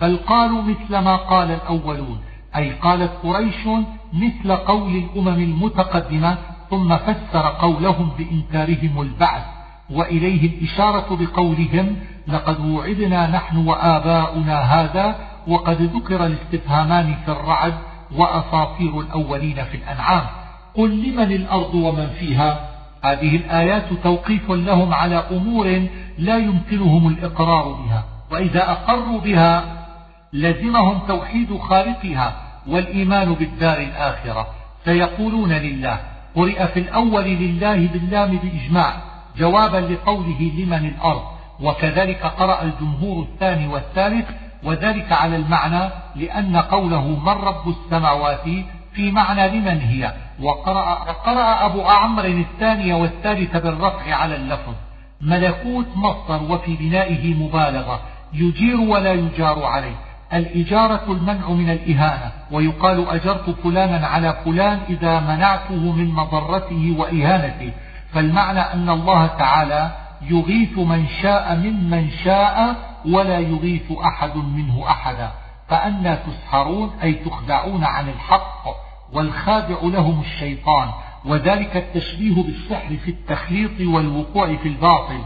بل قالوا مثل ما قال الأولون أي قالت قريش مثل قول الأمم المتقدمة ثم فسر قولهم بإنكارهم البعث وإليه الإشارة بقولهم لقد وعدنا نحن وآباؤنا هذا وقد ذكر الاستفهامان في الرعد وأساطير الأولين في الأنعام. قل لمن الأرض ومن فيها؟ هذه الآيات توقيف لهم على أمور لا يمكنهم الإقرار بها. وإذا أقروا بها لزمهم توحيد خالقها والإيمان بالدار الآخرة. سيقولون لله قرئ في الأول لله باللام بإجماع جوابا لقوله لمن الأرض. وكذلك قرأ الجمهور الثاني والثالث وذلك على المعنى لأن قوله من رب السماوات في معنى لمن هي؟ وقرأ, قرأ أبو عمرو الثاني والثالث بالرفع على اللفظ. ملكوت مصدر وفي بنائه مبالغة. يجير ولا يجار عليه. الإجارة المنع من الإهانة. ويقال أجرت فلانا على فلان إذا منعته من مضرته وإهانته. فالمعنى أن الله تعالى يغيث من شاء ممن شاء ولا يغيث أحد منه أحدا فأنا تسحرون أي تخدعون عن الحق والخادع لهم الشيطان وذلك التشبيه بالسحر في التخليط والوقوع في الباطل.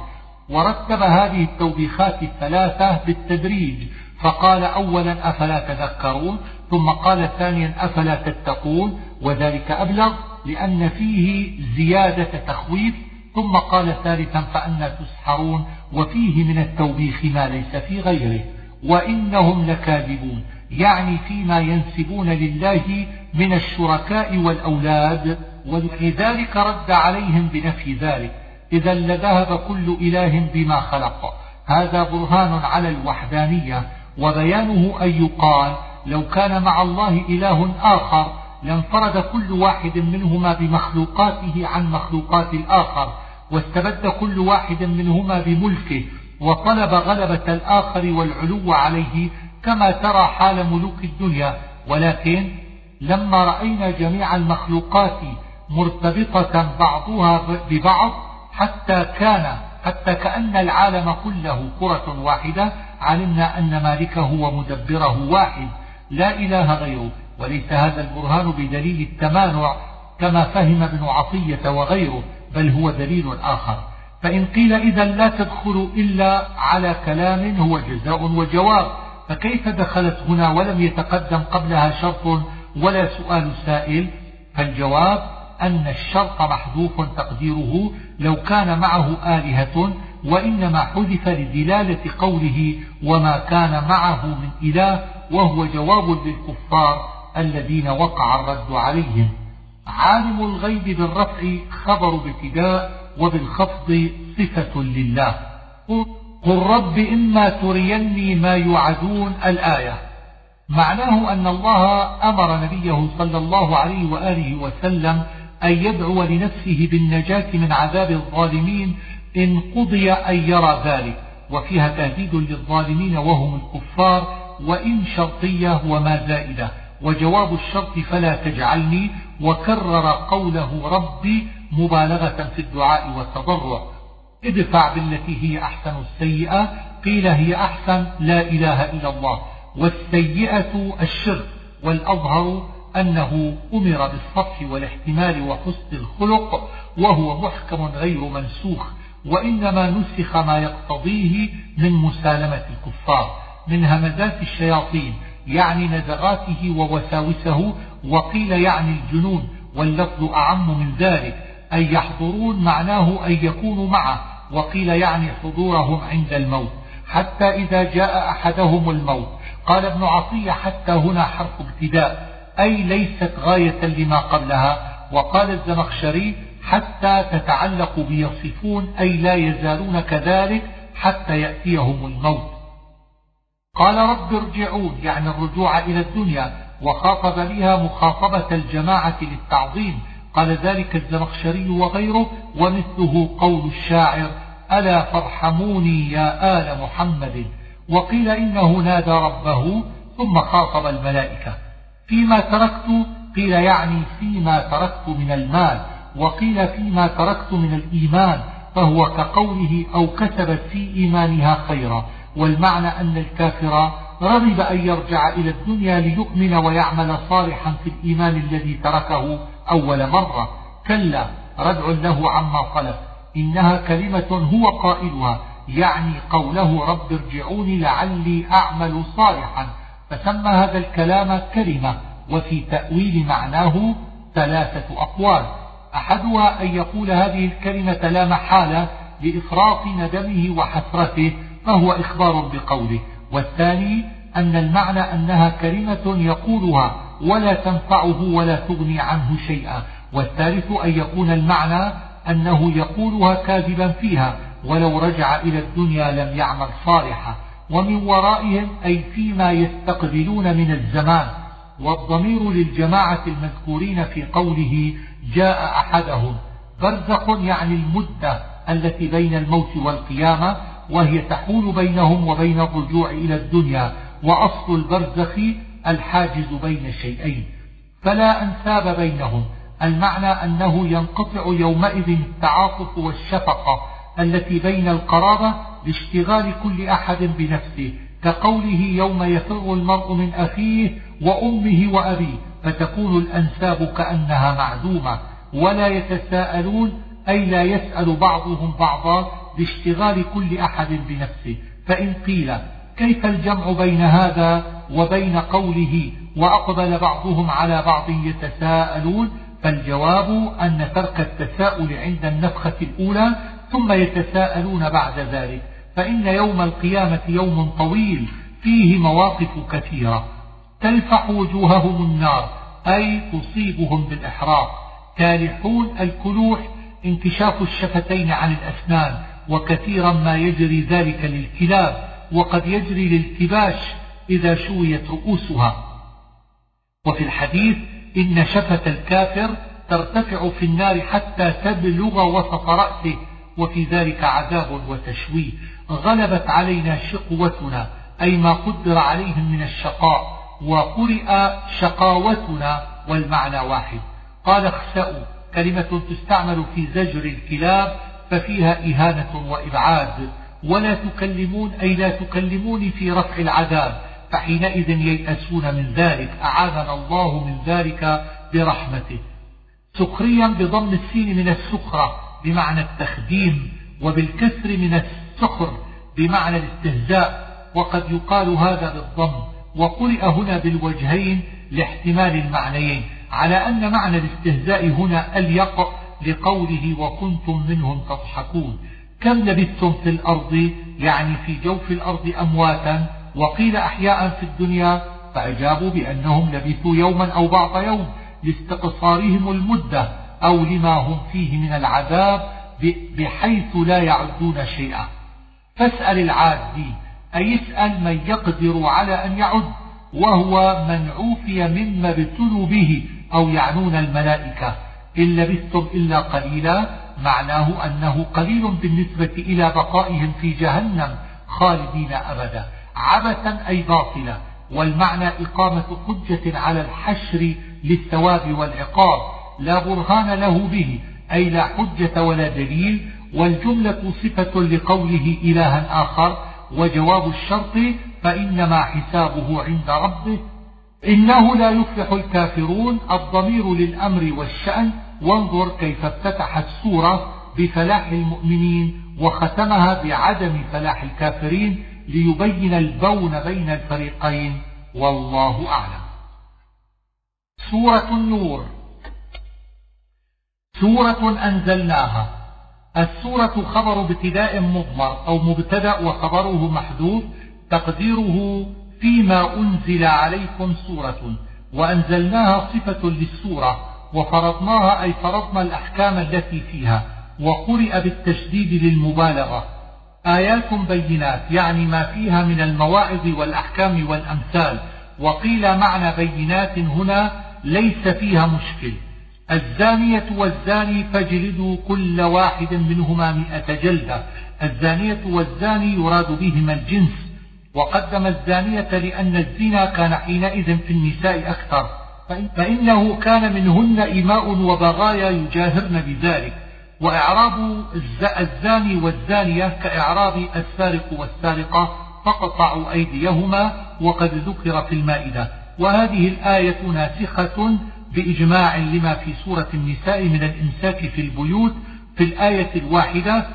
ورتب هذه التوبيخات الثلاثة بالتدريج فقال أولا أفلا تذكرون ثم قال ثانيا أفلا تتقون وذلك أبلغ لأن فيه زيادة تخويف ثم قال ثالثا فأنا تسحرون وفيه من التوبيخ ما ليس في غيره وإنهم لكاذبون. يعني فيما ينسبون لله من الشركاء والأولاد ولذلك رد عليهم بنفي ذلك. إذا لذهب كل إله بما خلق. هذا برهان على الوحدانية. وبيانه أن يقال لو كان مع الله إله آخر لانفرد كل واحد منهما بمخلوقاته عن مخلوقات الآخر واستبد كل واحد منهما بملكه وطلب غلبة الآخر والعلو عليه كما ترى حال ملوك الدنيا. ولكن لما رأينا جميع المخلوقات مرتبطة بعضها ببعض حتى كان حتى كأن العالم كله كرة واحدة علمنا أن مالكه ومدبره واحد لا إله غيره. وليس هذا البرهان بدليل التمانع كما فهم ابن عطية وغيره بل هو دليل آخر. فإن قيل إذا لا تدخل إلا على كلام هو جزاء وجواب. فكيف دخلت هنا ولم يتقدم قبلها شرط ولا سؤال سائل؟ فالجواب أن الشرط محذوف تقديره لو كان معه آلهة وإنما حذف لدلالة قوله وما كان معه من إله وهو جواب للكفار الذين وقع الرد عليهم. عالم الغيب بالرفع خبر بابتداء وبالخفض صفة لله. قل رب إما تريني ما يوعدون الآية. معناه أن الله أمر نبيه صلى الله عليه وآله وسلم أن يدعو لنفسه بالنجاة من عذاب الظالمين إن قضي أن يرى ذلك. وفيها تهديد للظالمين وهم الكفار وإن شرطية وما زائدة. وجواب الشرط فلا تجعلني وكرر قوله ربي مبالغة في الدعاء والتضرع. ادفع بالتي هي أحسن السيئة. قيل هي أحسن لا إله إلا الله. والسيئة الشرك والأظهر أنه أمر بالصفح والاحتمال وحسن الخلق وهو محكم غير منسوخ وإنما نسخ ما يقتضيه من مسالمة الكفار من همزات الشياطين. يعني نزغاته ووساوسه وقيل يعني الجنون واللفظ أعم من ذلك أن يحضرون معناه أن يكونوا معه وقيل يعني حضورهم عند الموت حتى إذا جاء أحدهم الموت. قال ابن عطية حتى هنا حرف ابتداء أي ليست غاية لما قبلها وقال الزمخشري حتى تتعلق بيصفون أي لا يزالون كذلك حتى يأتيهم الموت. قال رب ارجعون يعني الرجوع إلى الدنيا وخاطب بها مخاطبة الجماعة للتعظيم. قال ذلك الزمخشري وغيره ومثله قول الشاعر ألا فارحموني يا آل محمد. وقيل إنه نادى ربه ثم خاطب الملائكة. فيما تركت قيل يعني فيما تركت من المال. وقيل فيما تركت من الإيمان فهو كقوله أو كسبت في إيمانها خيرا. والمعنى أن الكافر رغب أن يرجع إلى الدنيا ليؤمن ويعمل صالحا في الإيمان الذي تركه أول مرة. كلا ردع له عما طلب إنها كلمة هو قائلها يعني قوله رب ارجعوني لعلي أعمل صالحا. فسمى هذا الكلام كلمة وفي تأويل معناه ثلاثة أقوال. أحدها أن يقول هذه الكلمة لا محالة لإفراط ندمه وحسرته فهو إخبار بقوله. والثاني أن المعنى أنها كلمة يقولها ولا تنفعه ولا تغني عنه شيئا. والثالث أن يكون المعنى أنه يقولها كاذبا فيها ولو رجع إلى الدنيا لم يعمل صالحا. ومن ورائهم أي فيما يستقبلون من الزمان. والضمير للجماعة المذكورين في قوله جاء أحدهم. برزخ يعني المدة التي بين الموت والقيامة وهي تحول بينهم وبين الرجوع إلى الدنيا وأصل البرزخ الحاجز بين شيئين. فلا أنساب بينهم. المعنى أنه ينقطع يومئذ التعاطف والشفقة التي بين القرابة لاشتغال كل أحد بنفسه كقوله يوم يفر المرء من أخيه وأمه وأبيه فتكون الأنساب كأنها معدومة ولا يتساءلون أي لا يسأل بعضهم بعضا لاشتغال كل أحد بنفسه. فإن قيل كيف الجمع بين هذا وبين قوله وأقبل بعضهم على بعض يتساءلون؟ فالجواب أن ترك التساؤل عند النفخة الأولى ثم يتساءلون بعد ذلك. فإن يوم القيامة يوم طويل فيه مواقف كثيرة. تلفح وجوههم النار أي تصيبهم بالإحراق. كالحون الكلوح انكشاف الشفتين عن الأسنان. وكثيرا ما يجري ذلك للكلاب وقد يجري للكباش إذا شويت رؤوسها. وفي الحديث إن شفة الكافر ترتفع في النار حتى تبلغ وسط رأسه وفي ذلك عذاب وتشويه. غلبت علينا شقوتنا أي ما قدر عليهم من الشقاء وقرئ شقاوتنا والمعنى واحد. قال اخسأوا كلمة تستعمل في زجر الكلاب ففيها إهانة وإبعاد. ولا تكلمون أي لا تكلموني في رفع العذاب فحينئذ ييأسون من ذلك. أعاذنا الله من ذلك برحمته. سخريا بضم السين من السخرة بمعنى التخديم وبالكسر من السخر بمعنى الاستهزاء. وقد يقال هذا بالضم. وقرئ هنا بالوجهين لاحتمال المعنيين على أن معنى الاستهزاء هنا أليق لقوله وكنتم منهم تضحكون. كم لبثتم في الأرض؟ يعني في جوف الأرض أمواتا وقيل أحياء في الدنيا فأجابوا بأنهم لبثوا يوما أو بعض يوم لاستقصارهم المدة أو لما هم فيه من العذاب بحيث لا يعدون شيئا. فاسأل العادي أي اسأل من يقدر على أن يعد؟ وهو من عوفي مما ابتلوا به أو يعنون الملائكة. إن لبثتم إلا قليلا معناه أنه قليل بالنسبة إلى بقائهم في جهنم خالدين أبدا. عبثا أي باطلا. والمعنى إقامة حجة على الحشر للثواب والعقاب. لا برهان له به أي لا حجة ولا دليل. والجملة صفة لقوله إلها آخر. وجواب الشرط فإنما حسابه عند ربه إنه لا يفلح الكافرون. الضمير للأمر والشأن وانظر كيف افتتحت السورة بفلاح المؤمنين وختمها بعدم فلاح الكافرين ليبين البون بين الفريقين. والله أعلم. سورة النور. سورة أنزلناها. السورة خبر ابتداء مضمر أو مبتدأ وخبره محذوف. تقديره فيما أنزل عليكم سورة وأنزلناها صفة للسورة وفرضناها أي فرضنا الأحكام التي فيها وقرئ بالتشديد للمبالغة. آيات بينات يعني ما فيها من المواعظ والأحكام والأمثال. وقيل معنى بينات هنا ليس فيها مشكل. الزانية والزاني فاجلدوا كل واحد منهما مئة جلدة. الزانية والزاني يراد بهما الجنس وقدم الزانية لأن الزنا كان حينئذ في النساء أكثر. فإنه كان منهن إماء وبغايا يجاهرن بذلك. وإعراب الزاني والزانية كإعراب السارق والسارقة فقطعوا أيديهما وقد ذكر في المائدة. وهذه الآية ناسخة بإجماع لما في سورة النساء من الإمساك في البيوت في الآية الواحدة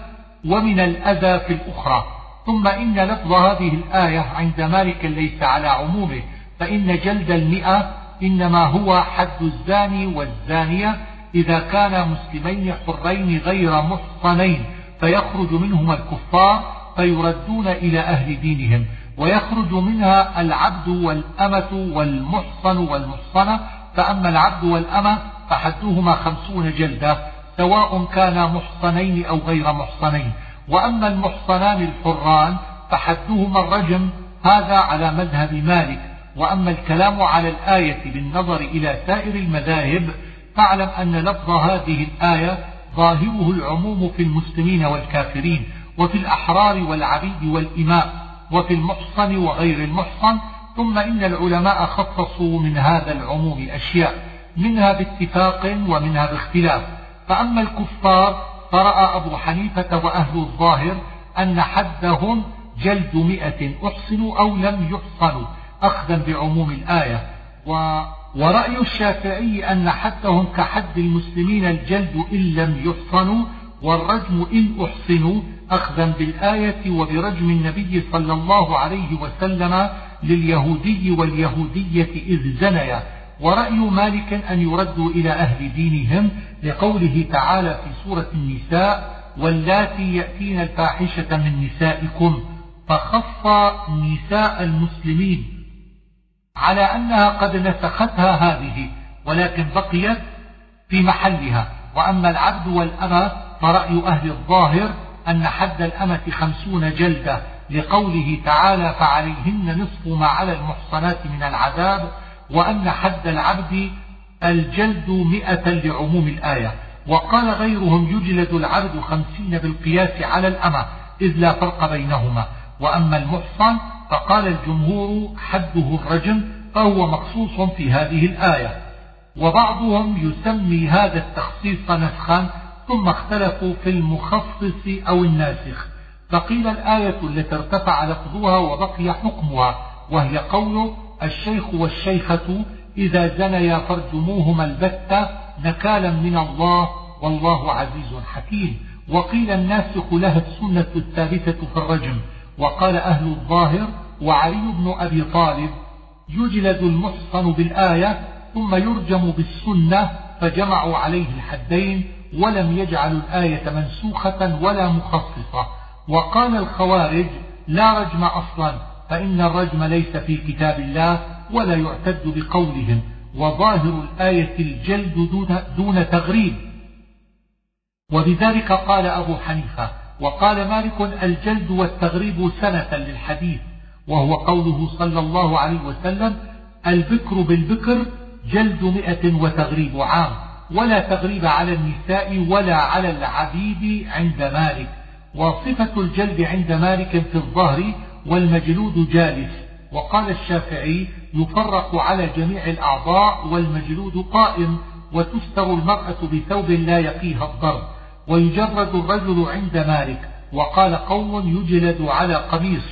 ومن الأذى في الأخرى. ثم إن لفظ هذه الآية عند مالك ليس على عمومه فإن جلد المئة إنما هو حد الزاني والزانية إذا كانا مسلمين حرين غير محصنين فيخرج منهما الكفار فيردون إلى أهل دينهم ويخرج منها العبد والأمة والمحصن والمحصنة فأما العبد والأمة فحدهما خمسون جلدة سواء كانا محصنين أو غير محصنين. وأما المحصنان الحران فحدهما الرجم هذا على مذهب مالك. وأما الكلام على الآية بالنظر إلى سائر المذاهب فاعلم أن لفظ هذه الآية ظاهره العموم في المسلمين والكافرين وفي الأحرار والعبيد والإماء وفي المحصن وغير المحصن. ثم إن العلماء خصصوا من هذا العموم أشياء منها باتفاق ومنها باختلاف. فأما الكفار فرأى أبو حنيفة وأهل الظاهر أن حدهم جلد مئة أحصنوا أو لم يحصنوا أخذا بعموم الآية. و ورأي الشافعي أن حدهم كحد المسلمين الجلد إن لم يحصنوا والرجم إن أحصنوا أخذا بالآية وبرجم النبي صلى الله عليه وسلم لليهودي واليهودية إذ زنيا. ورأي مالك أن يردوا إلى أهل دينهم لقوله تعالى في سورة النساء واللاتي يأتين الفاحشة من نسائكم فخص نساء المسلمين على أنها قد نسختها هذه ولكن بقيت في محلها. وأما العبد والأمة فرأي أهل الظاهر أن حد الأمة خمسون جلدة لقوله تعالى فعليهن نصف ما على المحصنات من العذاب وأن حد العبد الجلد مئة لعموم الآية. وقال غيرهم يجلد العبد خمسين بالقياس على الأمة إذ لا فرق بينهما. وأما المحصن فقال الجمهور حده الرجم فهو مخصوص في هذه الآية. وبعضهم يسمي هذا التخصيص نسخا ثم اختلفوا في المخصص أو الناسخ. فقيل الآية التي ارتفع لفظها وبقي حكمها وهي قول الشيخ والشيخة إذا زنيا فارجموهما البتة نكالا من الله والله عزيز حكيم. وقيل الناسخ لها السنة الثابتة في الرجم. وقال أهل الظاهر وعلي بن أبي طالب يجلد المحصن بالآية ثم يرجم بالسنة فجمعوا عليه الحدين ولم يجعلوا الآية منسوخة ولا مخصصة. وقال الخوارج لا رجم أصلا. فإن الرجم ليس في كتاب الله ولا يعتد بقولهم وظاهر الآية الجلد دون, دون تغريب. وبذلك قال أبو حنيفة وقال مالك الجلد والتغريب سنة للحديث وهو قوله صلى الله عليه وسلم البكر بالبكر جلد مئة وتغريب عام ولا تغريب على النساء ولا على العبيد عند مالك. وصفة الجلد عند مالك في الظهر والمجلود جالس. وقال الشافعي يفرق على جميع الأعضاء والمجلود قائم وتستر المرأة بثوب لا يقيها الضرب ويجرد الرجل عند مالك وقال قوم يجلد على قميص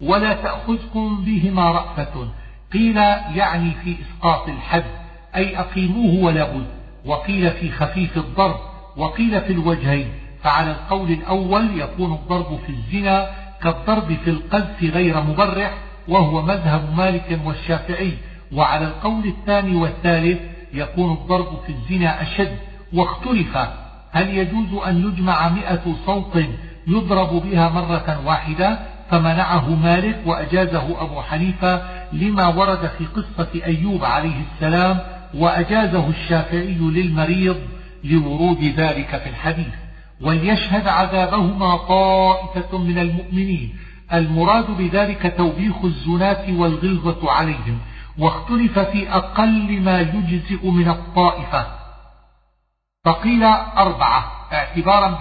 ولا تأخذكم بهما رأفة قيل يعني في إسقاط الحد أي أقيموه ولا بد وقيل في خفيف الضرب وقيل في الوجهين فعلى القول الأول يكون الضرب في الزنا كالضرب في القذف غير مبرح وهو مذهب مالك والشافعي. وعلى القول الثاني والثالث يكون الضرب في الزنا أشد. واختلف هل يجوز أن يجمع مئة صوت يضرب بها مرة واحدة؟ فمنعه مالك وأجازه أبو حنيفة لما ورد في قصة أيوب عليه السلام وأجازه الشافعي للمريض لورود ذلك في الحديث. وليشهد عذابهما طائفة من المؤمنين. المراد بذلك توبيخ الزناة والغلظة عليهم واختلف في أقل ما يجزئ من الطائفة. فقيل أربعة اعتبارا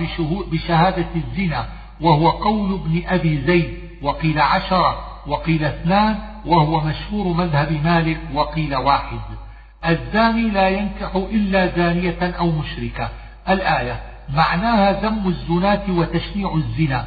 بشهادة الزنا وهو قول ابن أبي زيد وقيل عشرة وقيل اثنان وهو مشهور مذهب مالك وقيل واحد. الزاني لا ينكح إلا زانية أو مشركة. الآية معناها ذم الزناة وتشنيع الزنا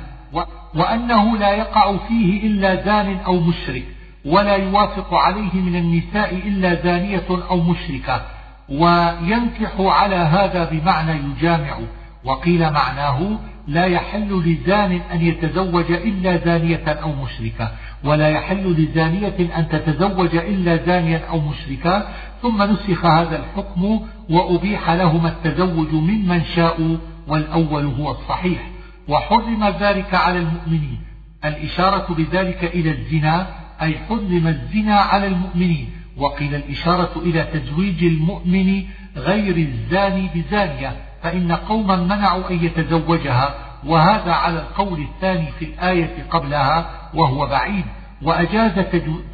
وأنه لا يقع فيه إلا زان أو مشرك ولا يوافق عليه من النساء إلا زانية أو مشركة وينكح على هذا بمعنى يجامع وقيل معناه لا يحل لزان أن يتزوج إلا زانية أو مشركة ولا يحل لزانية أن تتزوج إلا زانيا أو مشركا ثم نسخ هذا الحكم وأبيح لهما التزوج ممن شاءوا والأول هو الصحيح. وحرم ذلك على المؤمنين. الإشارة بذلك إلى الزنا أي حرم الزنا على المؤمنين. وقيل الإشارة إلى تزويج المؤمن غير الزاني بزانية. فإن قوما منعوا أن يتزوجها وهذا على القول الثاني في الآية قبلها وهو بعيد وأجاز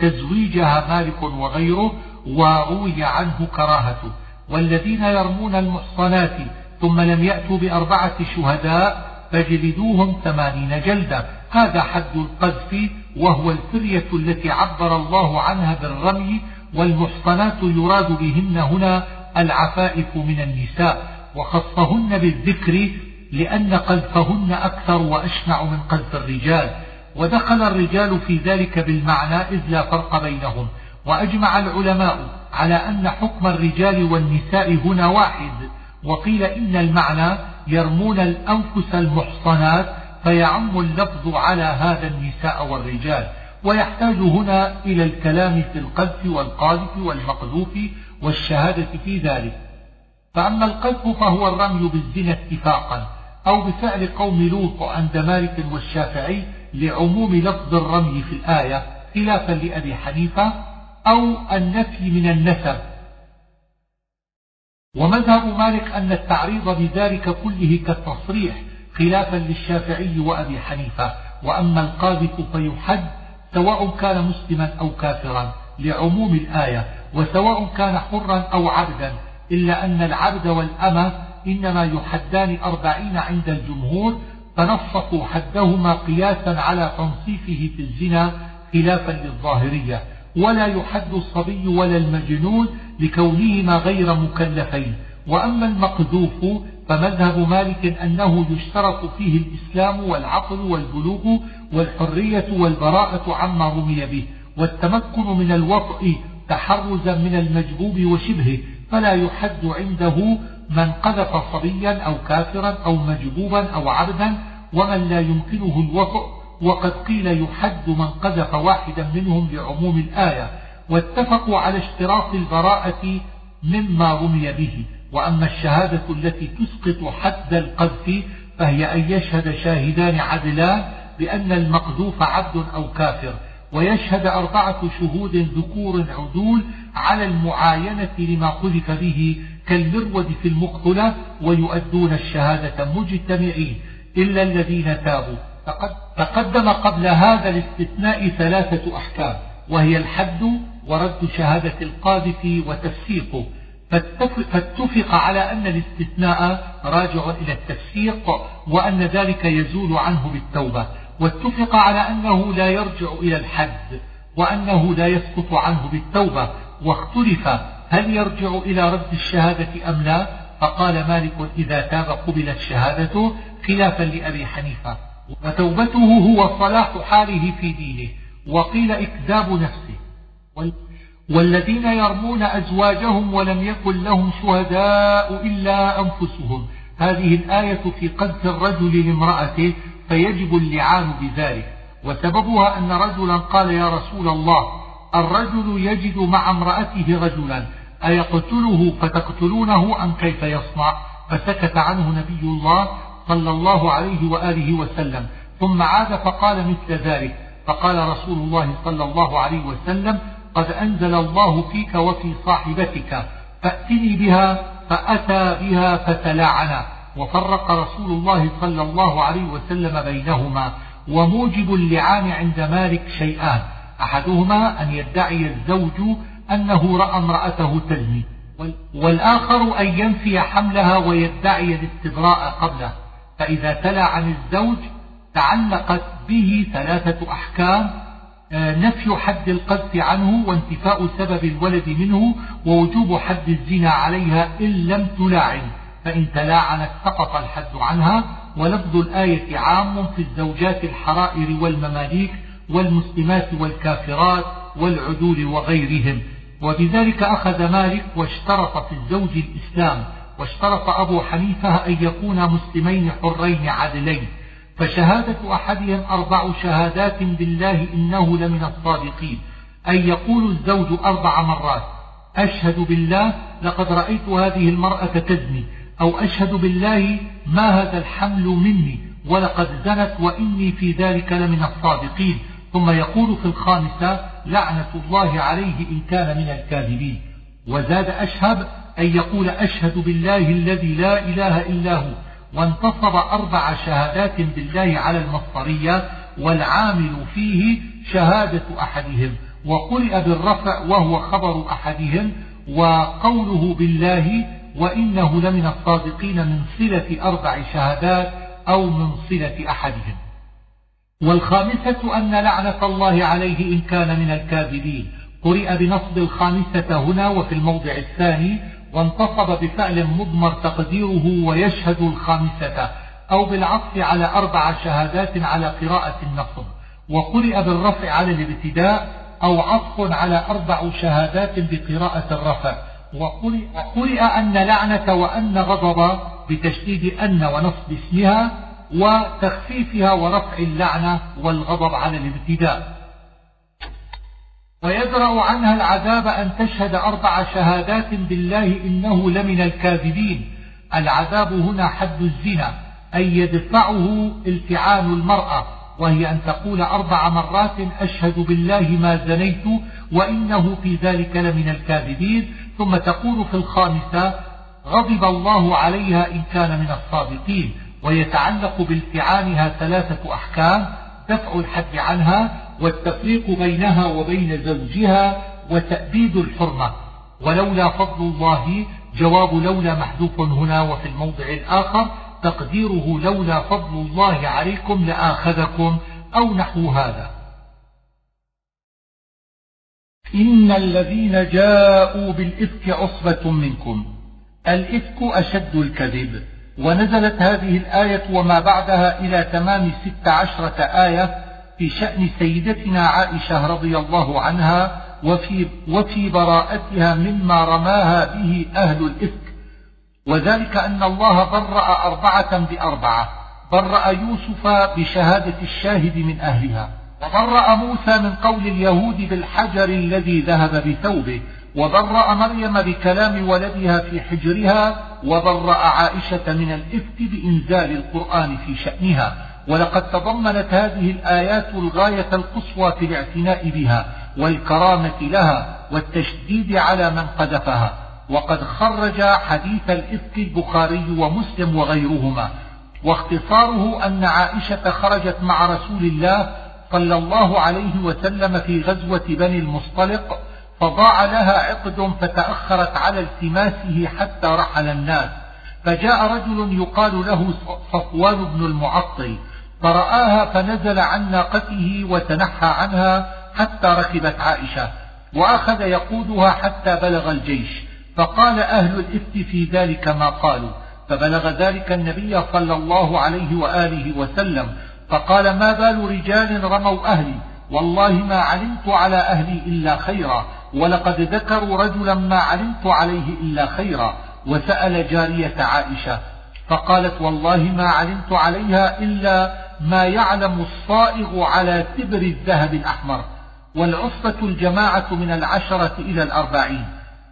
تزويجها مالك وغيره وروي عنه كراهته. والذين يرمون المحصنات ثم لم يأتوا بأربعة شهداء فجلدوهم ثمانين جلدة هذا حد القذف وهو الفرية التي عبر الله عنها بالرمي والمحصنات يراد بهن هنا العفائف من النساء. وخصهن بالذكر لأن قذفهن أكثر وأشنع من قذف الرجال ودخل الرجال في ذلك بالمعنى إذ لا فرق بينهم وأجمع العلماء على أن حكم الرجال والنساء هنا واحد وقيل إن المعنى يرمون الأنفس المحصنات فيعم اللفظ على هذا النساء والرجال ويحتاج هنا إلى الكلام في القذف والقاذف والمقذوف والشهادة في ذلك. فأما القذف فهو الرمي بالزنا اتفاقا أو بفعل قوم لوط عند مالك والشافعي لعموم لفظ الرمي في الآية خلافا لأبي حنيفة أو النفي من النسب. ومذهب مالك أن التعريض بذلك كله كالتصريح خلافا للشافعي وأبي حنيفة. وأما القاذف فيحد سواء كان مسلما أو كافرا لعموم الآية وسواء كان حرا أو عبدا إلا أن العبد والأمة إنما يحدان أربعين عند الجمهور فنصفوا حدهما قياسا على تنصيفه في الزنا خلافا للظاهرية. ولا يحد الصبي ولا المجنون لكونهما غير مكلفين. وأما المقذوف فمذهب مالك أنه يشترط فيه الإسلام والعقل والبلوغ والحرية والبراءة عما رمي به. والتمكن من الوطء تحرزا من المجبوب وشبهه. فلا يحد عنده من قذف صبيا أو كافرا أو مجبوبا أو عبدا ومن لا يمكنه الوطء وقد قيل يحد من قذف واحدا منهم بعموم الآية. واتفقوا على اشتراط البراءة مما رمي به. وأما الشهادة التي تسقط حد القذف فهي أن يشهد شاهدان عدلان بأن المقذوف عبد أو كافر. ويشهد أربعة شهود ذكور عدول على المعاينة لما قذف به كالمرود في المقتلة ويؤدون الشهادة مجتمعين إلا الذين تابوا. تقدم قبل هذا الاستثناء ثلاثة أحكام وهي الحد ورد شهادة القاذف وتفسيقه. فاتفق على أن الاستثناء راجع إلى التفسيق وأن ذلك يزول عنه بالتوبة. واتفق على أنه لا يرجع إلى الحد وأنه لا يسقط عنه بالتوبة واختلف هل يرجع إلى رد الشهادة أم لا؟ فقال مالك إذا تاب قبلت شهادته خلافا لأبي حنيفة وتوبته هو صلاح حاله في دينه وقيل إكذاب نفسه. والذين يرمون أزواجهم ولم يكن لهم شهداء إلا أنفسهم. هذه الآية في قذف الرجل لامرأته فيجب اللعان بذلك. وسببها أن رجلا قال يا رسول الله الرجل يجد مع امرأته رجلا أيقتله؟ فتقتلونه أم كيف يصنع؟ فسكت عنه نبي الله صلى الله عليه وآله وسلم. ثم عاد فقال مثل ذلك. فقال رسول الله صلى الله عليه وسلم قد أنزل الله فيك وفي صاحبتك فأتني بها فأتى بها فتلاعنا وفرق رسول الله صلى الله عليه وسلم بينهما وموجب اللعان عند مالك شيئان. أحدهما أن يدعي الزوج أنه رأى امرأته تزني والآخر أن ينفي حملها ويدعي الاستبراء قبله. فإذا تلا عن الزوج تعلقت به ثلاثة أحكام آه، نفي حد القذف عنه وانتفاء سبب الولد منه ووجوب حد الزنا عليها إن لم تلاعن. فإن تلاعنت سقط الحد عنها ولفظ الآية عام في الزوجات الحرائر والمماليك والمسلمات والكافرات والعدول وغيرهم. وبذلك أخذ مالك واشترط في الزوج الإسلام واشترط أبو حنيفة أن يكونا مسلمين حرين عدلين. فشهادة أحدهم أربع شهادات بالله إنه لمن الصادقين. أن يقول الزوج أربع مرات أشهد بالله لقد رأيت هذه المرأة تزني. أو أشهد بالله ما هذا الحمل مني ولقد زنت وإني في ذلك لمن الصادقين. ثم يقول في الخامسة لعنة الله عليه إن كان من الكاذبين. وزاد أشهب أن يقول أشهد بالله الذي لا إله إلا هو. وانتصب أربع شهادات بالله على المصطرية والعامل فيه شهادة أحدهم. وقرئ بالرفع وهو خبر أحدهم. وقوله بالله وإنه لمن الصادقين من صلة أربع شهادات أو من صلة أحدهم. والخامسة أن لعنة الله عليه إن كان من الكاذبين. قرئ بنصب الخامسة هنا وفي الموضع الثاني وانتصب بفعل مضمر تقديره ويشهد الخامسة أو بالعطف على أربع شهادات على قراءة النصب. وقرئ بالرفع على الابتداء أو عطف على أربع شهادات بقراءة الرفع. وقرئ أن لعنة وأن غضب بتشديد أن ونصب اسمها وتخفيفها ورفع اللعنة والغضب على الابتداء. ويدرأ عنها العذاب أن تشهد أربع شهادات بالله إنه لمن الكاذبين. العذاب هنا حد الزنا أي يدفعه التعان المرأة وهي أن تقول أربع مرات أشهد بالله ما زنيت وإنه في ذلك لمن الكاذبين. ثم تقول في الخامسة غضب الله عليها إن كان من الصادقين ويتعلق بالتعانها ثلاثة أحكام دفع الحد عنها والتفريق بينها وبين زوجها وتأبيد الحرمة. ولولا فضل الله جواب لولا محذوف هنا وفي الموضع الآخر تقديره لولا فضل الله عليكم لآخذكم أو نحو هذا. إن الذين جاءوا بالإفك عصبة منكم. الإفك أشد الكذب. ونزلت هذه الآية وما بعدها إلى تمام ست عشرة آية في شأن سيدتنا عائشة رضي الله عنها وفي, وفي براءتها مما رماها به أهل الإفك. وذلك أن الله برأ أربعة بأربعة. برأ يوسف بشهادة الشاهد من أهلها. وبرأ موسى من قول اليهود بالحجر الذي ذهب بثوبه وبرأ مريم بكلام ولدها في حجرها وبرأ عائشة من الإفك بإنزال القرآن في شأنها. ولقد تضمنت هذه الآيات الغاية القصوى في الاعتناء بها والكرامة لها والتشديد على من قذفها. وقد خرج حديث الإفك البخاري ومسلم وغيرهما. واختصاره أن عائشة خرجت مع رسول الله صلى الله عليه وسلم في غزوة بني المصطلق فضاع لها عقد فتأخرت على التماسه حتى رحل الناس. فجاء رجل يقال له صفوان بن المعطل فرآها فنزل عن ناقته وتنحى عنها حتى ركبت عائشة وأخذ يقودها حتى بلغ الجيش. فقال أهل الإفك في ذلك ما قالوا فبلغ ذلك النبي صلى الله عليه وآله وسلم. فقال ما بال رجال رموا أهلي؟ والله ما علمت على أهلي إلا خيرا ولقد ذكروا رجلا ما علمت عليه إلا خيرا وسأل جارية عائشة فقالت والله ما علمت عليها إلا ما يعلم الصائغ على تبر الذهب الأحمر والعصبة الجماعة من العشرة إلى الأربعين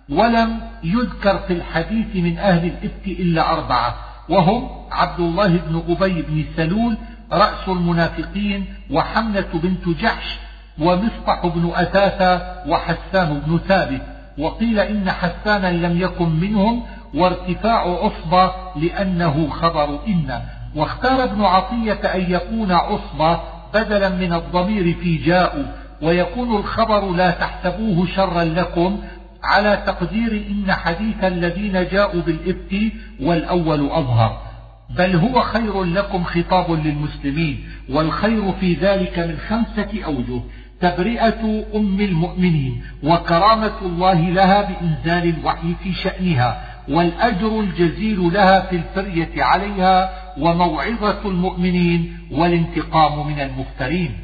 ولم يذكر في الحديث من أهل الإفك إلا أربعة وهم عبد الله بن أبي بن سلول رأس المنافقين وحملة بنت جحش ومصطح بن أثاثة وحسان بن ثابت. وقيل إن حسانا لم يكن منهم وارتفاع عصبة لأنه خبر إن. واختار ابن عطية أن يكون عصبة بدلا من الضمير في جاء. ويكون الخبر لا تحسبوه شرا لكم على تقدير إن حديث الذين جاءوا بالإفك والأول أظهر. بل هو خير لكم خطاب للمسلمين والخير في ذلك من خمسة أوجه تبرئة أم المؤمنين وكرامة الله لها بإنزال الوحي في شأنها والأجر الجزيل لها في الفرية عليها وموعظة المؤمنين والانتقام من المفترين.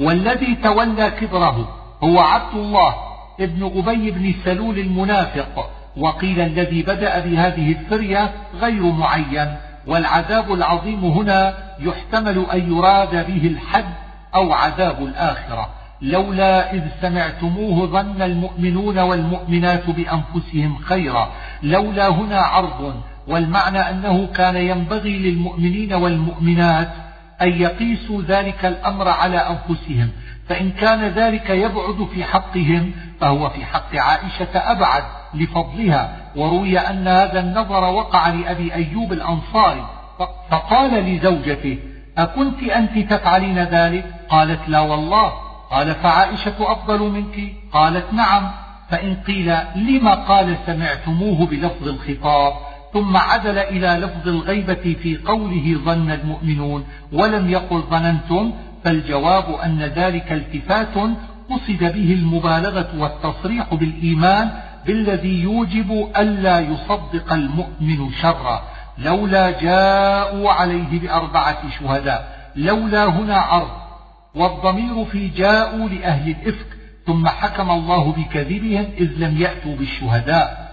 والذي تولى كبره هو عبد الله ابن أبي بن سلول المنافق وقيل الذي بدأ بهذه الفرية غير معين والعذاب العظيم هنا يحتمل أن يراد به الحد أو عذاب الآخرة. لولا إذ سمعتموه ظن المؤمنون والمؤمنات بأنفسهم خيرا. لولا هنا عرض والمعنى أنه كان ينبغي للمؤمنين والمؤمنات أن يقيسوا ذلك الأمر على أنفسهم. فإن كان ذلك يبعد في حقهم فهو في حق عائشة أبعد لفضلها. وروي أن هذا النظر وقع لأبي أيوب الأنصاري فقال لزوجته أكنت أنت تفعلين ذلك؟ قالت لا والله. قال فعائشة أفضل منك؟ قالت نعم. فإن قيل لما قال سمعتموه بلفظ الخطاب؟ ثم عدل إلى لفظ الغيبة في قوله ظن المؤمنون. ولم يقل ظننتم؟ فالجواب أن ذلك التفات قصد به المبالغة والتصريح بالإيمان بالذي يوجب ألا يصدق المؤمن شرا لولا جاءوا عليه بأربعة شهداء لولا هنا عرض والضمير في جاءوا لأهل الإفك ثم حكم الله بكذبهم إذ لم يأتوا بالشهداء.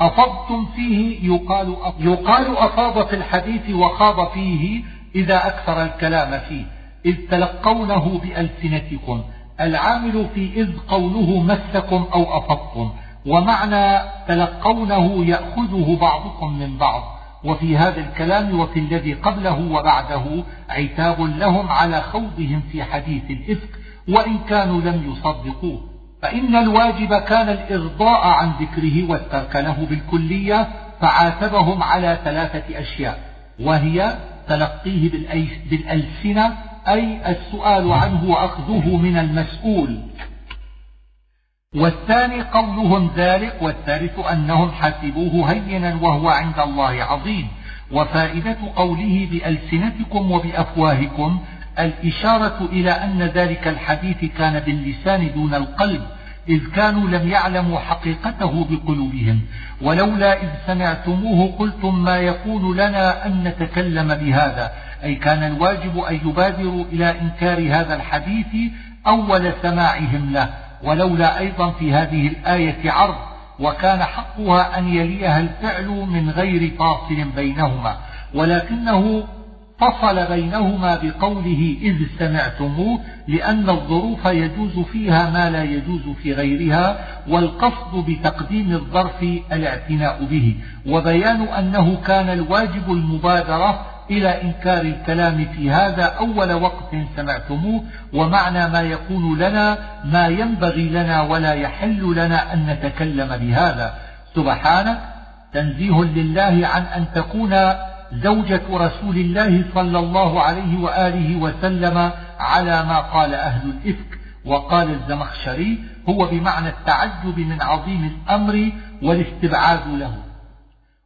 أفضتم فيه؟ يقال يقال أفاض في الحديث وخاض فيه إذا أكثر الكلام فيه. إذ تلقونه بألسنتكم العامل في إذ قوله مسكم أو أفضتم ومعنى تلقونه يأخذه بعضكم من بعض. وفي هذا الكلام وفي الذي قبله وبعده عتاب لهم على خوضهم في حديث الإفك وإن كانوا لم يصدقوه. فإن الواجب كان الإغضاء عن ذكره والترك له بالكلية فعاتبهم على ثلاثة أشياء وهي تلقيه بالألسنة أي السؤال عنه وأخذه من المسؤول. والثاني قولهم ذلك والثالث أنهم حسبوه هينا وهو عند الله عظيم. وفائدة قوله بألسنتكم وبأفواهكم الإشارة إلى أن ذلك الحديث كان باللسان دون القلب. إذ كانوا لم يعلموا حقيقته بقلوبهم ولولا إذ سمعتموه قلتم ما يكون لنا أن نتكلم بهذا؟ أي كان الواجب أن يبادروا إلى إنكار هذا الحديث أول سماعهم له ولولا أيضا في هذه الآية عرض وكان حقها أن يليها الفعل من غير فاصل بينهما ولكنه فصل بينهما بقوله إذ سمعتموه لأن الظروف يجوز فيها ما لا يجوز في غيرها والقصد بتقديم الظرف الاعتناء به. وبيان أنه كان الواجب المبادرة إلى إنكار الكلام في هذا أول وقت سمعتموه ومعنى ما يكون لنا ما ينبغي لنا ولا يحل لنا أن نتكلم بهذا. سبحانك تنزيه لله عن أن تكون زوجة رسول الله صلى الله عليه وآله وسلم على ما قال أهل الإفك وقال الزمخشري هو بمعنى التعجب من عظيم الأمر والاستبعاد له.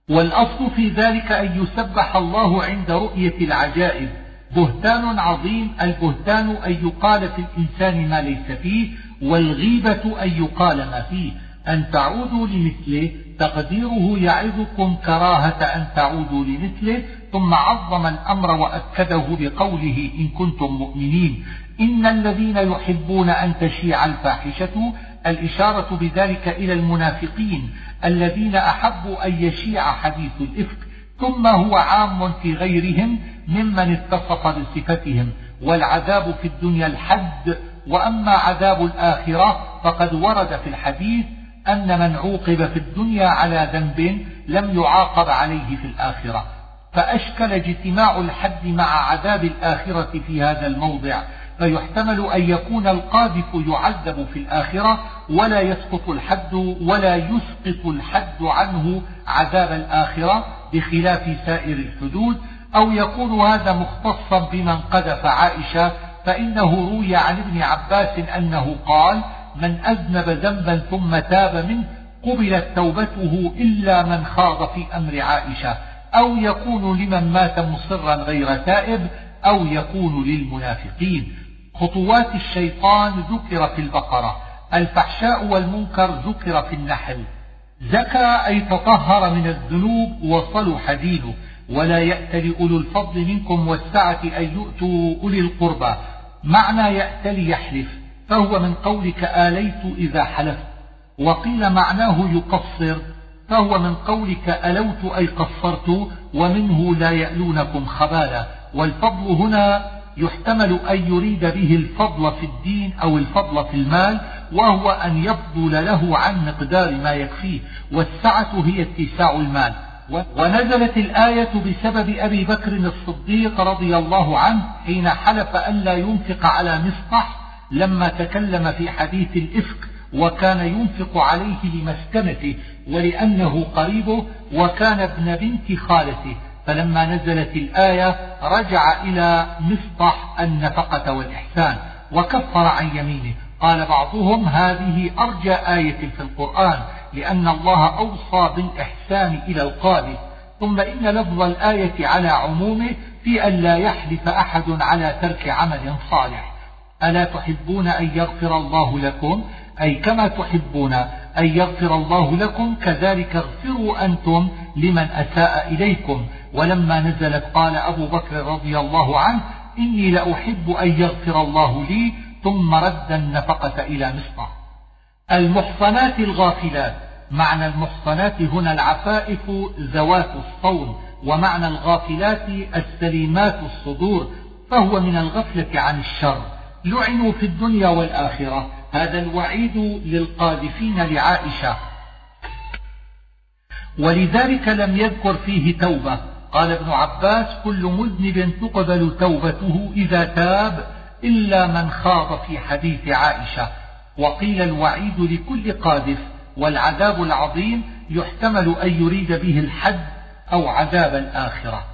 والأصل في ذلك أن يسبح الله عند رؤية العجائب. بهتان عظيم البهتان أن يقال في الإنسان ما ليس فيه والغيبة أن يقال ما فيه. أن تعودوا لمثله تقديره يعظكم كراهة أن تعودوا لمثله ثم عظم الأمر وأكده بقوله إن كنتم مؤمنين. إن الذين يحبون أن تشيع الفاحشة الإشارة بذلك إلى المنافقين الذين أحبوا أن يشيع حديث الإفك ثم هو عام في غيرهم ممن اتصف بصفتهم. والعذاب في الدنيا الحد وأما عذاب الآخرة فقد ورد في الحديث أن من عوقب في الدنيا على ذنب لم يعاقب عليه في الآخرة. فأشكل اجتماع الحد مع عذاب الآخرة في هذا الموضع. فيحتمل أن يكون القاذف يعذب في الآخرة ولا يسقط الحد ولا يسقط الحد عنه عذاب الآخرة بخلاف سائر الحدود. أو يكون هذا مختصا بمن قذف عائشة فإنه روي عن ابن عباس أنه قال من أذنب ذنبا ثم تاب منه قبلت توبته إلا من خاض في أمر عائشة. أو يكون لمن مات مصرا غير تائب أو يكون للمنافقين. خطوات الشيطان ذكر في البقرة. الفحشاء والمنكر ذكر في النحل. زكى أي تطهر من الذنوب وصلح دينه ولا يأتل أولو الفضل منكم والسعة أن يؤتوا أولي القربى. معنى يأتل يحلف فهو من قولك آليت إذا حلفت وقيل معناه يقصر فهو من قولك ألوت أي قصرت ومنه لا يألونكم خبالا والفضل هنا يحتمل أن يريد به الفضل في الدين أو الفضل في المال وهو أن يفضل له عن مقدار ما يكفيه والسعة هي اتساع المال. ونزلت الآية بسبب أبي بكر الصديق رضي الله عنه حين حلف ألا ينفق على مصطح لما تكلم في حديث الإفك وكان ينفق عليه لمسكنته ولأنه قريبه وكان ابن بنت خالته فلما نزلت الآية رجع إلى مصطح النفقة والإحسان وكفر عن يمينه. قال بعضهم هذه أرجى آية في القرآن لأن الله أوصى بالإحسان إلى القادم ثم إن لفظ الآية على عمومه في أن لا يحلف أحد على ترك عمل صالح. ألا تحبون أن يغفر الله لكم؟ أي كما تحبون أن يغفر الله لكم كذلك اغفروا أنتم لمن أساء إليكم. ولما نزلت قال أبو بكر رضي الله عنه إني لأحب أن يغفر الله لي ثم رد النفقة إلى مصر المحصنات الغافلات. معنى المحصنات هنا العفائف ذوات الصون ومعنى الغافلات السليمات الصدور فهو من الغفلة عن الشر. لعنوا في الدنيا والآخرة. هذا الوعيد للقاذفين لعائشة. ولذلك لم يذكر فيه توبة. قال ابن عباس كل مذنب تقبل توبته إذا تاب إلا من خاض في حديث عائشة. وقيل الوعيد لكل قاذف والعذاب العظيم يحتمل أن يريد به الحد أو عذاب الآخرة.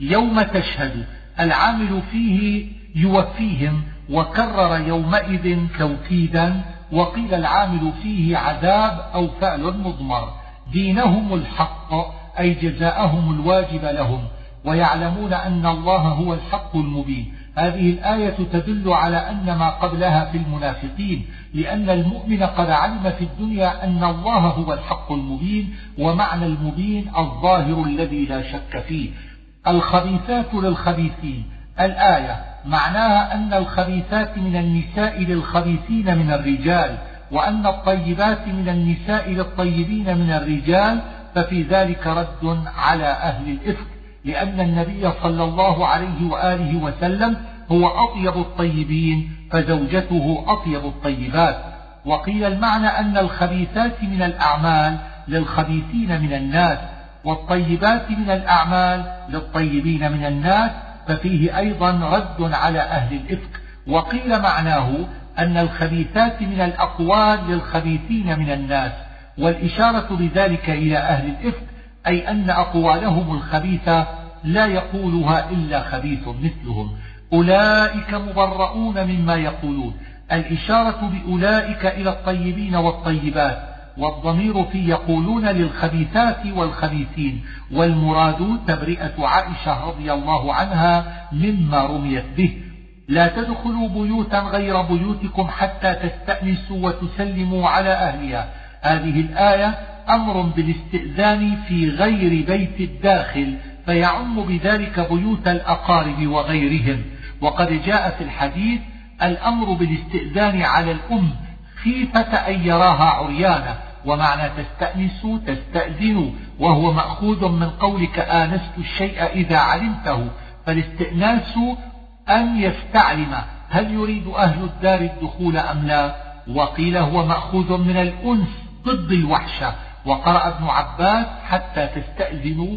يوم تشهد العامل فيه يوفيهم وكرر يومئذ توكيدا وقيل العامل فيه عذاب أو فعل مضمر. دينهم الحق أي جزاءهم الواجب لهم. ويعلمون أن الله هو الحق المبين. هذه الآية تدل على أن ما قبلها في المنافقين لأن المؤمن قد علم في الدنيا أن الله هو الحق المبين ومعنى المبين الظاهر الذي لا شك فيه. الخبيثات للخبيثين. الآية معناها أن الخبيثات من النساء للخبيثين من الرجال وأن الطيبات من النساء للطيبين من الرجال ففي ذلك رد على أهل الإفك لأن النبي صلى الله عليه وآله وسلم هو أطيب الطيبين فزوجته أطيب الطيبات. وقيل المعنى أن الخبيثات من الأعمال للخبيثين من الناس والطيبات من الأعمال للطيبين من الناس ففيه أيضا رد على أهل الإفك. وقيل معناه أن الخبيثات من الأقوال للخبيثين من الناس والإشارة بذلك إلى أهل الإفك أي أن أقوالهم الخبيثة لا يقولها إلا خبيث مثلهم. أولئك مبرؤون مما يقولون. الإشارة بأولئك إلى الطيبين والطيبات والضمير في يقولون للخبيثات والخبيثين والمراد تبرئة عائشة رضي الله عنها مما رميت به. لا تدخلوا بيوتا غير بيوتكم حتى تستأنسوا وتسلموا على أهلها. هذه الآية أمر بالاستئذان في غير بيت الداخل فيعم بذلك بيوت الأقارب وغيرهم. وقد جاء في الحديث الأمر بالاستئذان على الأم خيفة أن يراها عريانة. ومعنى تستأنسوا تستأذنوا وهو مأخوذ من قولك آنست الشيء إذا علمته فالاستئناس أن يستعلم هل يريد أهل الدار الدخول أم لا؟ وقيل هو مأخوذ من الأنس ضد الوحشة وقرأ ابن عباس حتى تستأذنوا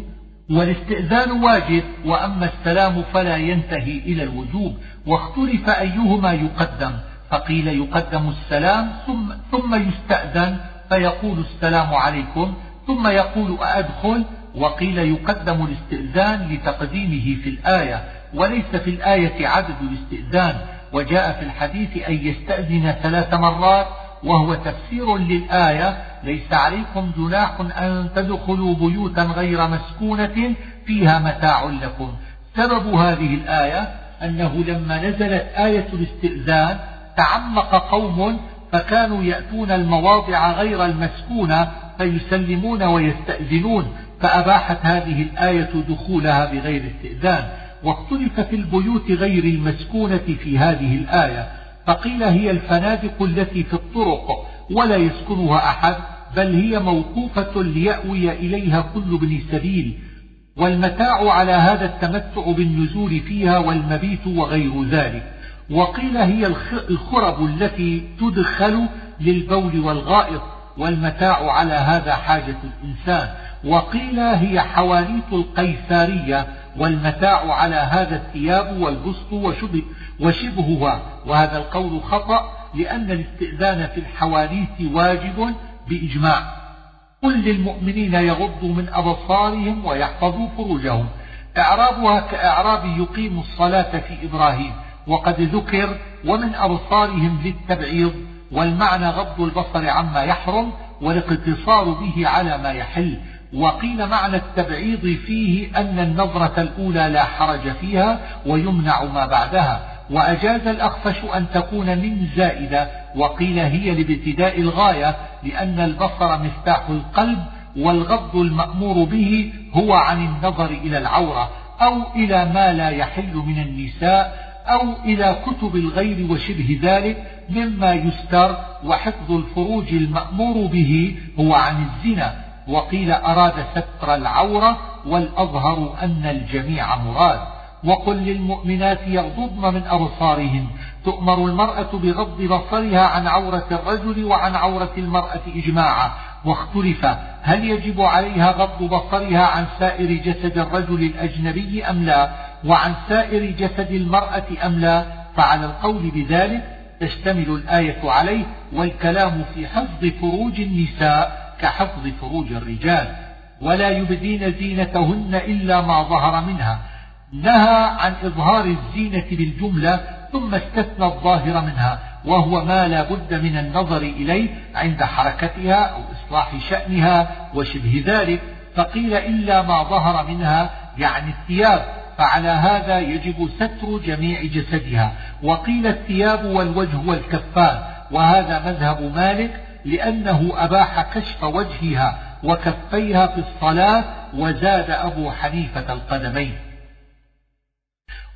والاستئذان واجب وأما السلام فلا ينتهي إلى الوجوب واختلف أيهما يقدم فقيل يقدم السلام ثم, ثم يستأذن فيقول السلام عليكم ثم يقول أأدخل وقيل يقدم الاستئذان لتقديمه في الآية وليس في الآية عدد الاستئذان وجاء في الحديث أن يستأذن ثلاث مرات وهو تفسير للآية ليس عليكم جناح أن تدخلوا بيوتا غير مسكونة فيها متاع لكم. سبب هذه الآية أنه لما نزلت آية الاستئذان تعمق قوم فكانوا يأتون المواضع غير المسكونة فيسلمون ويستأذنون فأباحت هذه الآية دخولها بغير استئذان. واختلف في البيوت غير المسكونة في هذه الآية فقيل هي الفنادق التي في الطرق ولا يسكنها أحد بل هي موقوفة ليأوي إليها كل ابن سبيل. والمتاع على هذا التمتع بالنزول فيها والمبيت وغير ذلك. وقيل هي الخرب التي تدخل للبول والغائط والمتاع على هذا حاجة الإنسان. وقيل هي حوانيت القيسارية والمتاع على هذا الثياب والبسط وشبه وشبهها. وهذا القول خطأ لأن الاستئذان في الحوانيت واجب بإجماع. قل للمؤمنين يغضوا من أبصارهم ويحفظوا فروجهم. إعرابها كإعراب يقيم الصلاة في إبراهيم. وقد ذكر ومن أبصارهم للتبعيض والمعنى غض البصر عما يحرم والاقتصار به على ما يحل. وقيل معنى التبعيض فيه أن النظرة الأولى لا حرج فيها ويمنع ما بعدها. وأجاز الأخفش أن تكون من زائدة. وقيل هي لابتداء الغاية لأن البصر مفتاح القلب والغض المأمور به هو عن النظر إلى العورة أو إلى ما لا يحل من النساء أو إلى كتب الغير وشبه ذلك مما يستر وحفظ الفروج المأمور به هو عن الزنا. وقيل أراد ستر العورة والأظهر أن الجميع مراد. وقل للمؤمنات يغضضن من أبصارهن. تؤمر المرأة بغض بصرها عن عورة الرجل وعن عورة المرأة إجماعا. واختلف هل يجب عليها غض بصرها عن سائر جسد الرجل الأجنبي أم لا. وعن سائر جسد المرأة أم لا فعلى القول بذلك تشتمل الآية عليه والكلام في حفظ فروج النساء كحفظ فروج الرجال ولا يبدين زينتهن إلا ما ظهر منها. نهى عن إظهار الزينة بالجملة ثم استثنى الظاهر منها وهو ما لا بد من النظر إليه عند حركتها أو إصلاح شأنها وشبه ذلك فقيل إلا ما ظهر منها يعني الثياب. فعلى هذا يجب ستر جميع جسدها. وقيل الثياب والوجه والكفان وهذا مذهب مالك لأنه أباح كشف وجهها وكفيها في الصلاة وزاد أبو حنيفة القدمين.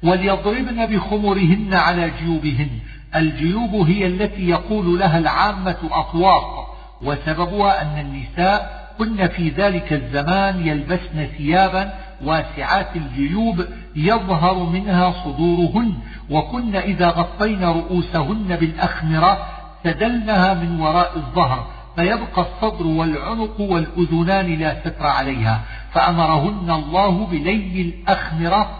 وليضربن بخمرهن على جيوبهن. الجيوب هي التي يقول لها العامة أطواق. وسببها أن النساء كن في ذلك الزمان يلبسن ثيابا واسعات الجيوب يظهر منها صدورهن وكن إذا غطين رؤوسهن بالأخمرة سدلنها من وراء الظهر فيبقى الصدر والعنق والأذنان لا ستر عليها فأمرهن الله بلي الأخمرة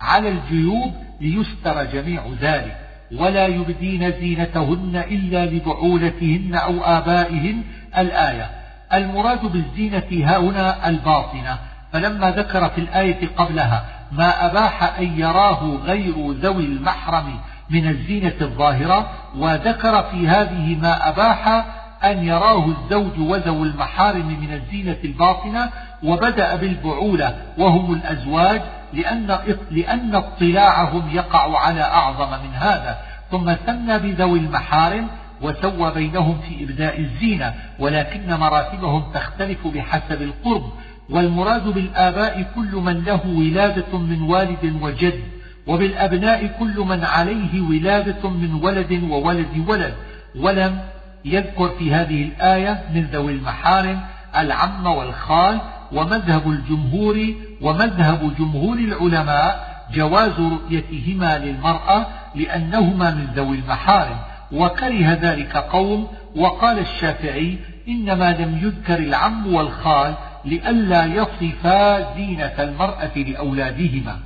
على الجيوب ليستر جميع ذلك ولا يبدين زينتهن إلا لبعولتهن أو آبائهن. الآية المراد بالزينة هنا الباطنة فلما ذكر في الآية قبلها ما أباح أن يراه غير ذوي المحرم من الزينة الظاهرة وذكر في هذه ما أباح أن يراه الزوج وذو المحارم من الزينة الباطنة وبدأ بالبعولة وهم الأزواج لأن, لأن اطلاعهم يقع على أعظم من هذا. ثم ثنى بذوي المحارم وسوى بينهم في إبداء الزينة ولكن مراتبهم تختلف بحسب القرب. والمراد بالآباء كل من له ولادة من والد وجد وبالأبناء كل من عليه ولادة من ولد وولد ولد. ولم يذكر في هذه الآية من ذوي المحارم العم والخال ومذهب الجمهور ومذهب جمهور العلماء جواز رؤيتهما للمرأة لأنهما من ذوي المحارم. وكره ذلك قوم وقال الشافعي إنما لم يذكر العم والخال لئلا يصفا زينة المرأة لأولادهما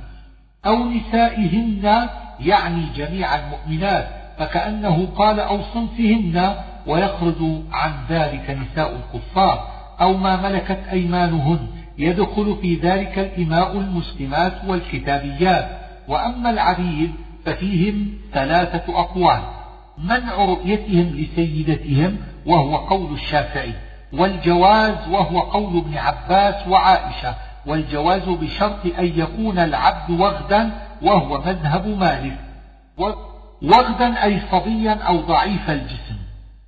أو نسائهن يعني جميع المؤمنات فكأنه قال أو صنفهن ويخرج عن ذلك نساء الكفار أو ما ملكت أيمانهن يدخل في ذلك الإماء المسلمات والكتابيات. وأما العبيد ففيهم ثلاثة أقوال منع رؤيتهم لسيدتهم وهو قول الشافعي والجواز وهو قول ابن عباس وعائشة والجواز بشرط أن يكون العبد وغدا وهو مذهب مالك. وغدا أي صبيا أو ضعيف الجسم.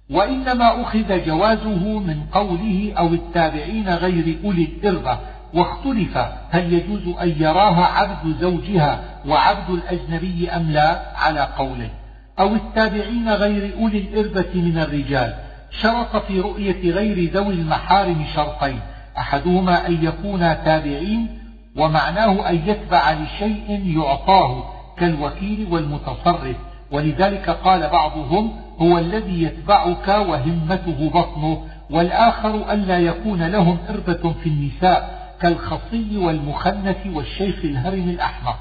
وإنما أخذ جوازه من قوله أو التابعين غير أولي الإربة واختلف هل يجوز أن يراها عبد زوجها وعبد الأجنبي أم لا على قولين أو التابعين غير أولي الإربة من الرجال. شرط في رؤية غير ذوي المحارم شرطين أحدهما أن يكونا تابعين ومعناه أن يتبع لشيء يعطاه كالوكيل والمتصرف. ولذلك قال بعضهم هو الذي يتبعك وهمته بطنه والآخر ألا يكون لهم إربة في النساء كالخصي والمخنث والشيخ الهرم الأحمق.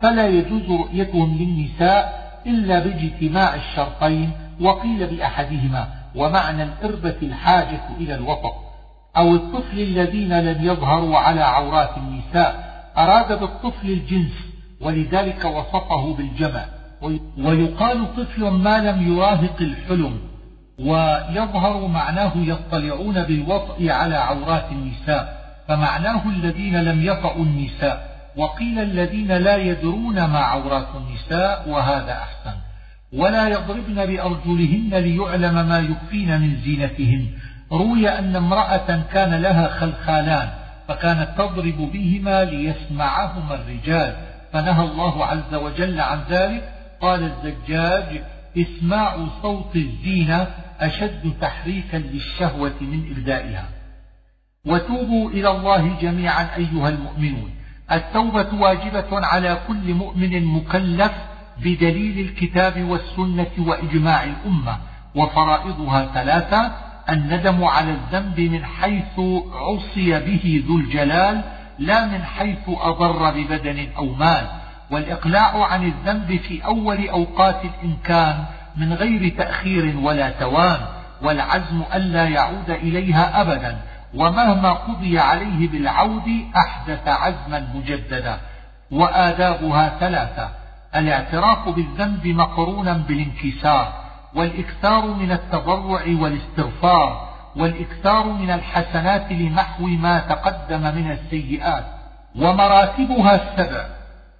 فلا يجوز رؤيتهم للنساء إلا باجتماع الشرطين وقيل بأحدهما. ومعنى الإربة الحاجة إلى الوطأ أو الطفل الذين لم يظهروا على عورات النساء أراد بالطفل الجنس ولذلك وصفه بالجمع. ويقال طفل ما لم يراهق الحلم ويظهر معناه يطلعون بالوطء على عورات النساء فمعناه الذين لم يطأوا النساء وقيل الذين لا يدرون ما عورات النساء وهذا أحسن. ولا يضربن بأرجلهن ليعلم ما يخفين من زينتهن. روي أن امرأة كان لها خلخالان فكانت تضرب بهما ليسمعهما الرجال. فنهى الله عز وجل عن ذلك. قال الزجاج إسماع صوت الزينة أشد تحريكا للشهوة من إبدائها. وتوبوا إلى الله جميعا أيها المؤمنون. التوبة واجبة على كل مؤمن مكلف بدليل الكتاب والسنة وإجماع الأمة وفرائضها ثلاثة الندم على الذنب من حيث عصي به ذو الجلال لا من حيث أضر ببدن أو مال والإقلاع عن الذنب في أول أوقات الإمكان من غير تأخير ولا توان والعزم ألا يعود إليها أبدا ومهما قضي عليه بالعود أحدث عزما مجددا وآدابها ثلاثة الاعتراف بالذنب مقرونا بالانكسار والإكثار من التضرع والاستغفار والإكثار من الحسنات لمحو ما تقدم من السيئات. ومراتبها السبع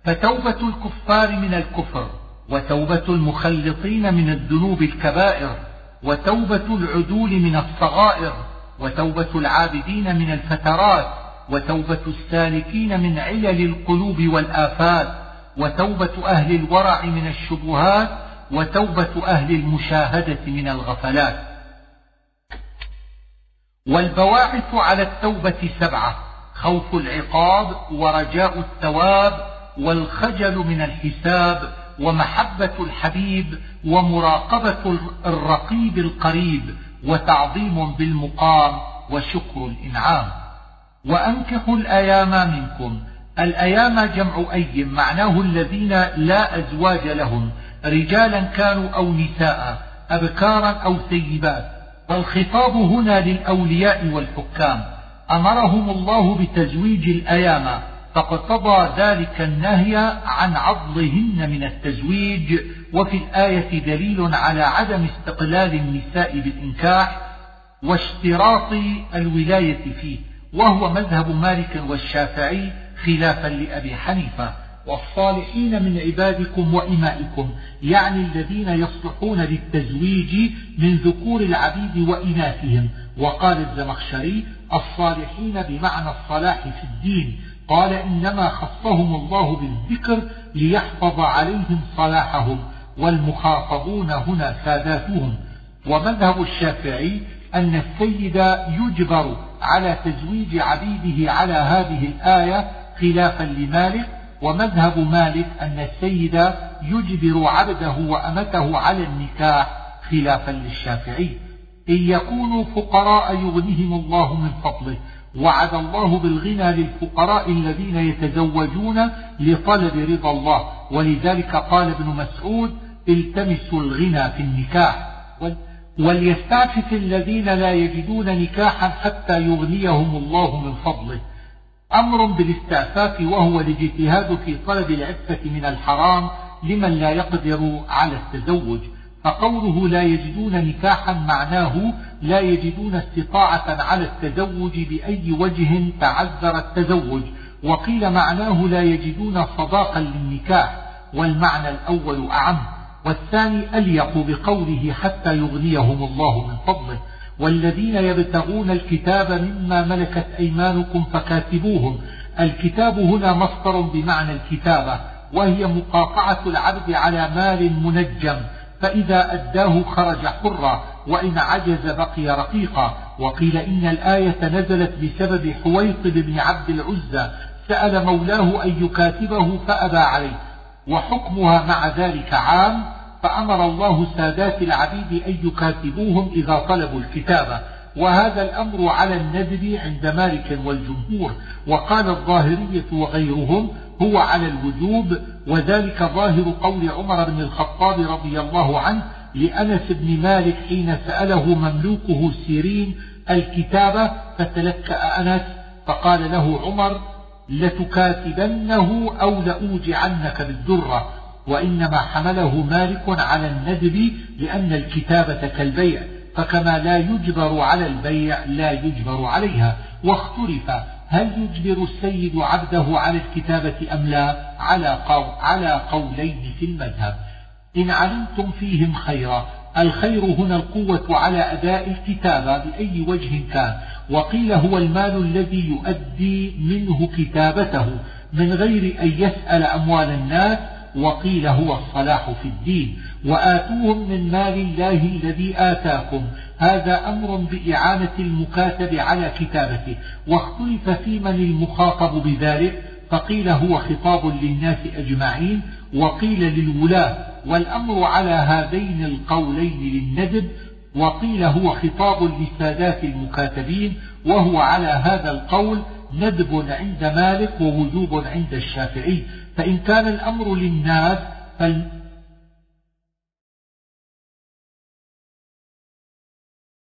فتوبة الكفار من الكفر وتوبة المخلطين من الذنوب الكبائر وتوبة العدول من الصغائر وتوبة العابدين من الفترات وتوبة السالكين من علل القلوب والآفات وتوبة أهل الورع من الشبهات وتوبة أهل المشاهدة من الغفلات. والبواعث على التوبة سبعة خوف العقاب ورجاء الثواب والخجل من الحساب ومحبة الحبيب ومراقبة الرقيب القريب وتعظيم بالمقام وشكر الإنعام. وأنكحوا الأيام منكم الأيام جمع أيم معناه الذين لا أزواج لهم رجالا كانوا أو نساء أبكارا أو سيبات. والخطاب هنا للأولياء والحكام. أمرهم الله بتزويج الأيام فاقتضى ذلك النهي عن عضلهن من التزويج. وفي الآية دليل على عدم استقلال النساء بالإنكاح واشتراط الولاية فيه. وهو مذهب مالك والشافعي خلافا لأبي حنيفة والصالحين من عبادكم وإمائكم يعني الذين يصلحون للتزويج من ذكور العبيد وإناثهم. وقال الزمخشري الصالحين بمعنى الصلاح في الدين. قال إنما خصهم الله بالذكر ليحفظ عليهم صلاحهم والمخاطبون هنا ساداتهم. ومذهب الشافعي أن السيد يجبر على تزويج عبيده على هذه الآية خلافا لمالك ومذهب مالك أن السيد يجبر عبده وأمته على النكاح خلافا للشافعي. إن يكونوا فقراء يغنيهم الله من فضله. وعد الله بالغنى للفقراء الذين يتزوجون لطلب رضا الله. ولذلك قال ابن مسعود التمسوا الغنى في النكاح. وليستعفف الذين لا يجدون نكاحا حتى يغنيهم الله من فضله. أمر بالاستعفاف وهو الاجتهاد في طلب العفة من الحرام لمن لا يقدر على التزوج. فقوله لا يجدون نكاحا معناه لا يجدون استطاعة على التزوج بأي وجه تعذر التزوج. وقيل معناه لا يجدون صداقا للنكاح والمعنى الأول أعم والثاني أليق بقوله حتى يغنيهم الله من فضله. والذين يبتغون الكتاب مما ملكت أيمانكم فكاتبوهم. الكتاب هنا مصدر بمعنى الكتابة وهي مقاطعة العبد على مال منجم فإذا أداه خرج حرا وإن عجز بقي رقيقا. وقيل إن الآية نزلت بسبب حويطب بن عبد العزى سأل مولاه أن يكاتبه فأبى عليه وحكمها مع ذلك عام فأمر الله سادات العبيد أن يكاتبوهم إذا طلبوا الكتابة وهذا الأمر على الندب عند مالك والجمهور وقال الظاهرية وغيرهم هو على الوجوب وذلك ظاهر قول عمر بن الخطاب رضي الله عنه لأنس بن مالك حين سأله مملوكه سيرين الكتابة فتلكأ أنس فقال له عمر لتكاتبنه أو لأوجعنك بالدرة. وإنما حمله مالك على الندب لأن الكتابة كالبيع فكما لا يجبر على البيع لا يجبر عليها. واختلف هل يجبر السيد عبده على الكتابة أم لا؟ على, على قولين في المذهب. إن علمتم فيهم خيرا الخير هنا القوة على أداء الكتابة بأي وجه كان. وقيل هو المال الذي يؤدي منه كتابته من غير أن يسأل أموال الناس وقيل هو الصلاح في الدين. وآتوهم من مال الله الذي آتاكم. هذا أمر بإعانة المكاتب على كتابته. واختلف في من المخاطب بذلك. فقيل هو خطاب للناس أجمعين. وقيل للولاة. والأمر على هذين القولين للندب. وقيل هو خطاب لسادات المكاتبين. وهو على هذا القول ندب عند مالك ووجوب عند الشافعي. فإن كان الأمر للناس